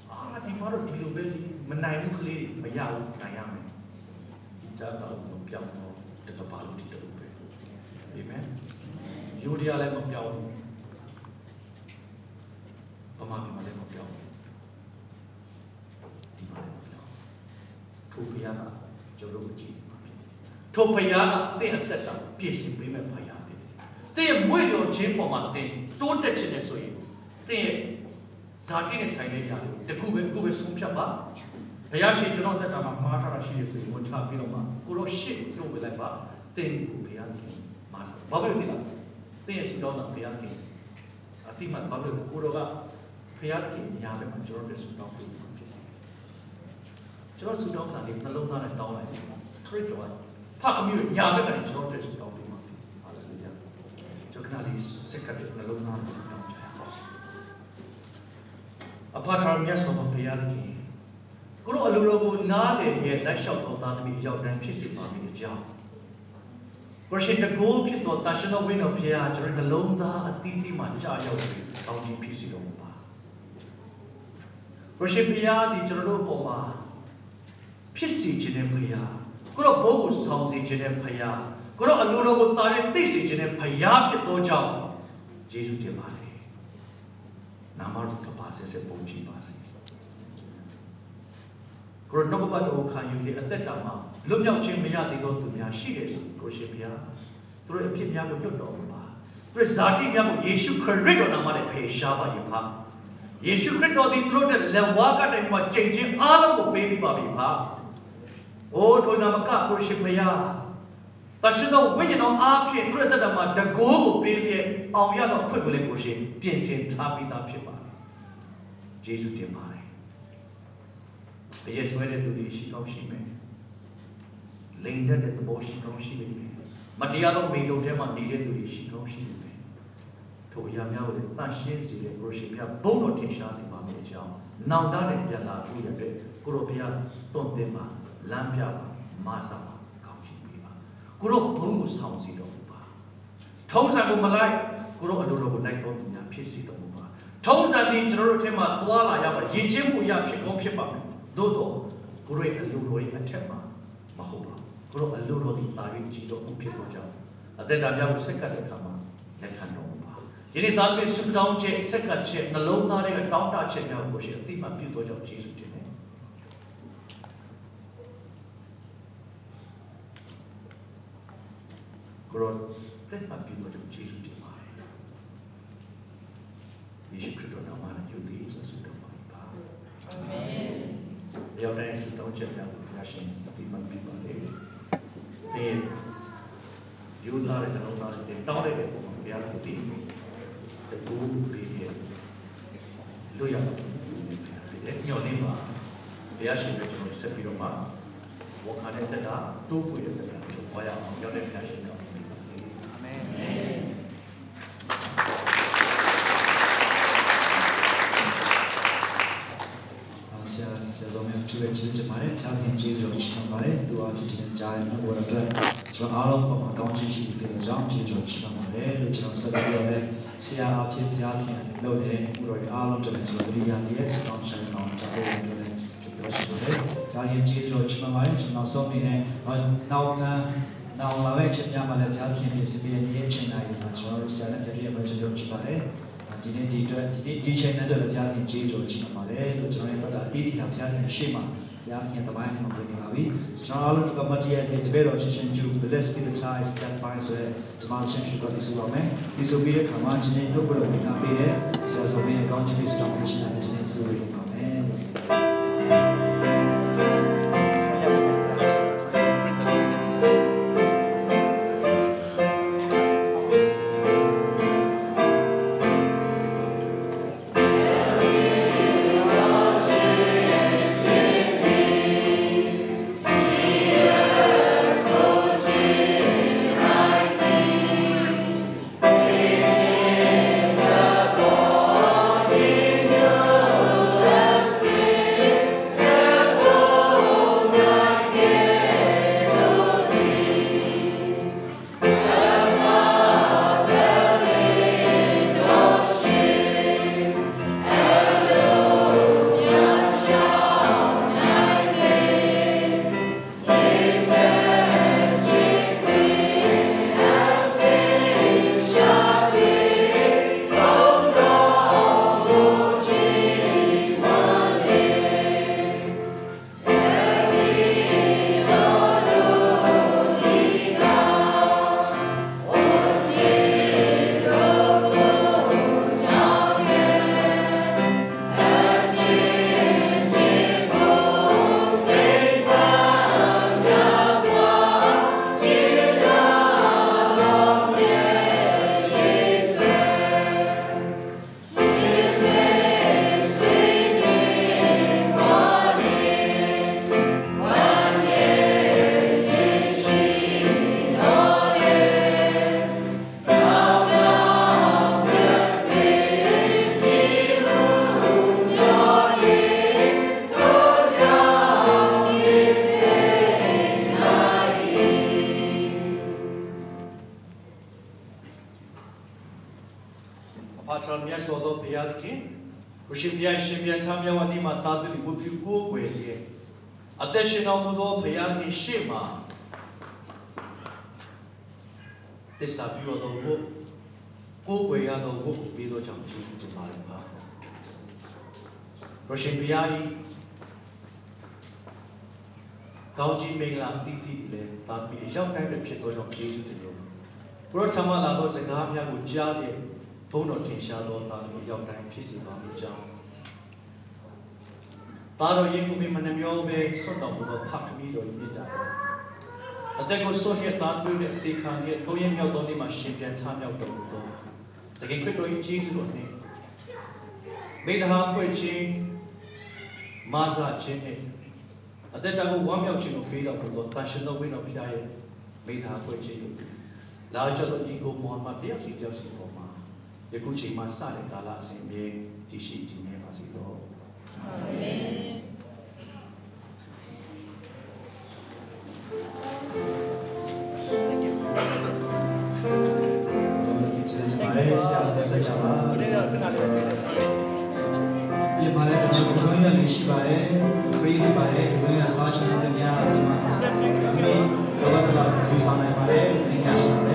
အာဒီမှာတော့ဒီလိုပဲမနိုင်ဘူးကလေးမရဘူးနိုင်ရမယ်ဒီကြတော့မပြောင်းတော့တကပါလို့ဒီတော့ပဲအာမင်ယူဒီယာလည်းမပြောင်းဘူး ပမာပြည်မှာလည်းမပြောင်းဘူးဒီမှာလည်းမပြောင်းထိုဘုရားကကျွန်တော်တို့ကြည့်ပါဖြစ်တယ်ထိုဘုရားကတင့်အသက်တာပြည့်စုံပေးမဲ့ဘုရားဖြစ်တယ်တင့်ရဲ့မွေ့လျော်ခြင်းပေါ်မှာတင်တိုးတက်ခြင်းနဲ့ဆိုရင်တင့်ရဲ့ဇာတိနဲ့ဆိုင်တဲ့ຢာတွေတခုပဲအခုပဲဆုံးဖြတ်ပါဘုရားရှင်ကျွန်တော်သက်တာမှာမှားထားတာရှိရဆိုရင်ဝန်ချပြီးတော့မှကိုတော့ရှစ်လို့ပဲလိုက်ပါတင်းကိုဘုရားခင်မာစဘာဖြစ်လို့လဲတင်းရဲ့ဆူတောင်းတာဘုရားခင်အတိမတ်ဘာဖြစ်လို့ကိုတော့က ဘုရားခင်ညာပဲမှာကျွန်တော်တို့ဆူတောင်းပြီးဖြစ်တယ်ကျွန်တော်ဆူတောင်းတာလေးနှလုံးသားနဲ့တောင်းလိုက်ခရစ်တော်ဖတ်ပြီးညာဘက်ကနေကျွန်တော်တို့ဆူတောင်းပြီးမှာဟာလေလုယာကျွန်တော်ခဏလေးစက္ကန့်နှလုံးသားနဲ့ဆူတောင်းကြရအောင်အဖထာမြတ်စွာဘုရားသခင်ကိုရောအလိုတော်ကိုနားလေရဲ့လက်လျှောက်တော်သားသမီးရောက်တန်းဖြစ်စေပါမည်အကြောင်းကိုရှင်တကိုးဖြစ်တော်တာရှင်တော်ဝိညာဉ်ဖျားကျွန်တော်နှလုံးသားအသီးသီးမှာကြာရောက်ပြီးကောင်းခြင်းဖြစ်စေတော် မူပါကိုရှင်ဖျားဒီကျွန်တော်တို့အပေါ်မှာဖြစ်စီခြင်းတဲ့ဖျားကိုကိုတော့ဘိုးကိုဆောင်စေခြင်းနဲ့ဖယားကိုတော့အလိုတော်ကိုတာရင်သိစေခြင်းနဲ့ဖယားဖြစ်သောကြောင့်ယေရှုတင်ပါတယ်နာမတော်ကပါဆက်ဆက်ပုံကြည့်ပါစေကိုတော့နှုတ်ကပတ်တော်ကိုခံယူပြီးအသက်တာမှာလွတ်မြောက်ခြင်းမရသေးသောသူများရှိတယ်ဆိုကိုရှင်ဖယားသူတို့အဖြစ်များကိုလွတ်တော်မူပါသူတို့ဇာတိများကိုယေရှုခရစ်တော်နာမနဲ့ဖေရှားပါယဖာ ယေရှုခရစ်တော်သည်သူတို့တဲ့လက်ဝါးကတိုင်မှာချိန်ချင်းအားလုံးကိုပေးပြီးပါပြီဖာ။အိုးထိုနာမကကိုရှင်ဖယားတချင်တော်ဝိညာဉ်တော်အားဖြင့်သူတို့အသက်တာမှာတကိုးကိုပေးပြီးအောင်ရတော့အခွင့်ကိုလည်းကိုရှင်ပြင်ဆင်ထားပြီးသားဖြစ်ပါတယ်။ယေရှုတင်ပါတယ်။ဘယ်ဆွဲတဲ့သူတွေရှိကောင်းရှိမယ်။လိန်တဲ့တဲ့သဘောရှိကောင်းရှိမယ်။မတရားသောမိတုံထဲမှာနေတဲ့သူတွေရှိကောင်းရှိမယ်။ ထိုအရာများကိုလည်းတန်ရှင်းစေတဲ့ကိုရှင်ပြဘုန်းတော်ထင်ရှားစေပါမယ်အကြောင်း။နောင်တနဲ့ပြန်လာပြီးတဲ့အတွက်ကိုရောဘုရားတွန်တင်ပါလမ်းပြပါမဆာပါကောင်းချီးပေးပါ။ကိုရောဘုန်းကိုဆောင်စီတော်မူပါ။ထုံးစံကိုမလိုက်ကိုရောအလိုတော်ကိုလိုက်တော်သူများဖြစ်စေတော်မူပါ။ထုံးစံဒီကျွန်တော်တို့အထက်မှာသွားလာရပါရင်ချင်းမှုရဖြစ်ကောင်းဖြစ်ပါမယ်။သို့တော့ကိုရောရဲ့အလိုတော်ရဲ့အထက်မှာမဟုတ်ပါဘူးကိုရောအလိုတော်ဒီတာရင်ကြည့်တော့ဖြစ်တော့ကြောင်းအသက်တာများကိုစက္ကပ်တဲ့အခါမှာလက်ခံတော်မူပါ။ ယနေ့သားသမီးဆုတောင်းချက်စက္ကပ်ချက်နှလုံးသားတွေကတောင်းတချက်များကိုရှင်အတိမပြုတော်ကြောင်းယေရှုတင်တယ်။ကိုရောတက်မှပြုလို့ကျေးဇူးတင်ပါတယ်ယေရှုခရစ်တော်နာမနဲ့ယုံကြည်ဆုတောင်းပါပါအာမင်ရောက်တဲ့ဆုတောင်းချက်များကိုဘုရားရှင်အတိမတ်ပြုပါလေတဲ့ယူသားတဲ့နှလုံးသားတွေတောင်းလိုက်တဲ့ပုံမှာဘုရားကိုတည် တကူပြီးရဲ့လို့ရပါတယ်ညော်နေပါဘုရားရှင်ကကျွန်တော်ဆက်ပြီးတော့မှဝခါတဲ့တက်တာတိုးပွေတဲ့တက်တာကိုဟောရအောင်ရောက်တဲ့ဘုရားရှင်ကဆရာဆရာတော်များသူရဲ့ကျေးဇူးတင်ပါတယ်ဖျားခင်ကျေးဇူးတော်ရှင်ပါတယ်သူအဖြစ်တင်ကြားရတဲ့ဘောရအတွက်ကျွန်တော်အားလုံးပေါ်မှာကောင်းချီးရှိပြီးတဲ့ကြောင့်ကျေးဇူးတော်ရှင်ပါတယ်လို့ကျွန်တော်ဆက်ပြီးတော့လည်း ဆရာအဖြစ်ဖျားခင်လုပ်နေတဲ့ဘုရားအားလုံးတို့ကျွန်တော်ဒီရတဲ့စတောင်းရှင်အောင်ကြားဖို့လည်းပြောရှိပါတယ်ဖျားခင်ကျေးဇူးတော်ရှင်ပါတယ်ကျွန်တော်ဆုံးနေတဲ့နောက်တန်းနောက်လာတဲ့ချက်များမှာလည်းဖျားခင်ပြည့်စုံရဲ့အချိန်တိုင်းမှာကျွန်တော်တို့ဆရာနဲ့ပြည့်ရပါစေလို့ရှိပါတယ်ဒီနေ့ဒီအတွက်ဒီနေ့ဒီချိန်နဲ့တော့ဘုရားခင်ကျေးဇူးတော်ရှိပါတယ်လို့ကျွန်တော်တို့ကအတိအကျဘုရားခင်ရှေ့မှာဘု ရားခင်တပိုင်းမှာပြင်နေပါပြီကျွန်တော်အားလုံးကမတရားတဲ့တပည့်တော်ချင်းချင်းကျူ bless be the ties that binds ဆိုတဲ့ဒီမှာချင်းရှိကိုဒီဆိုပါမယ်ဒီဆိုပြီးတဲ့ခါမှာဒီနေ့တို့ဘုရားဝင်လာပေးတဲ့ဆရာဆောင်ရဲ့ကောင်းချီးပေးစတောင်းပေးရှင်တဲ့ဒီနေ့ဆိုရပါ ရရှင်ဘုရားကြီးကောင်းကြီးမင်္ဂလာအတိအတိလည်းသာသမီအရောက်တိုင်းလည်းဖြစ်သောကြောင့်ကျေးဇူးတင်လို့ဘုရားထမလာသောစကားများကိုကြားဖြင့်ဘုန်းတော်ထင်ရှားသောသာသမီအရောက်တိုင်းဖြစ်စေပါမည်ကြောင်းသားတော်ယေကုမိမနှမျောပဲဆွတ်တော်မူသောဖခင်မီးတော်၏မြတ်တာတော်အတက်ကိုဆွတ်ရသားပြုတဲ့တေခံရဲ့ကိုယ်ရဲ့မြောက်သောနေ့မှာရှင်ပြန်ထမြောက်တော်မူသောတကယ်ခရစ်တော်၏ကျေးဇူးတော်နှင့်မိဒဟာဖွဲ့ခြင်း မာစာခြင်းနှင့်အသက်တာကိုဝမ်းမြောက်ခြင်းကိုပေးတော်မူသောတန်ရှင်တော်ဝိညာဉ်တော်ဖျားရဲ့မိဒဟာဖွဲ့ခြင်းကိုလာကြတော်ဒီကိုမွန်မတ်တယောက်စီတယောက်စီပေါ်မှာယခုချိန်မှာစတဲ့ကာလအစဉ်မြေတည်ရှိတည်နေပါစေတော့ကျေးဇူးတင်ပါတယ်ဆရာလက်ဆက်ကြပါဒီနေ့တော့ခဏလေးတွေ့တယ် ဒီမှာလည်းကျွန်တော်ကိုယ်ဆောင်ရလေးရှိပါတယ် free ဖြစ်ပါတယ်ကိုယ်ဆောင်ရစားချင်တဲ့များဒီမှာဒီလောကကယူဆောင်နိုင်ပါတယ်ဒီကရှိ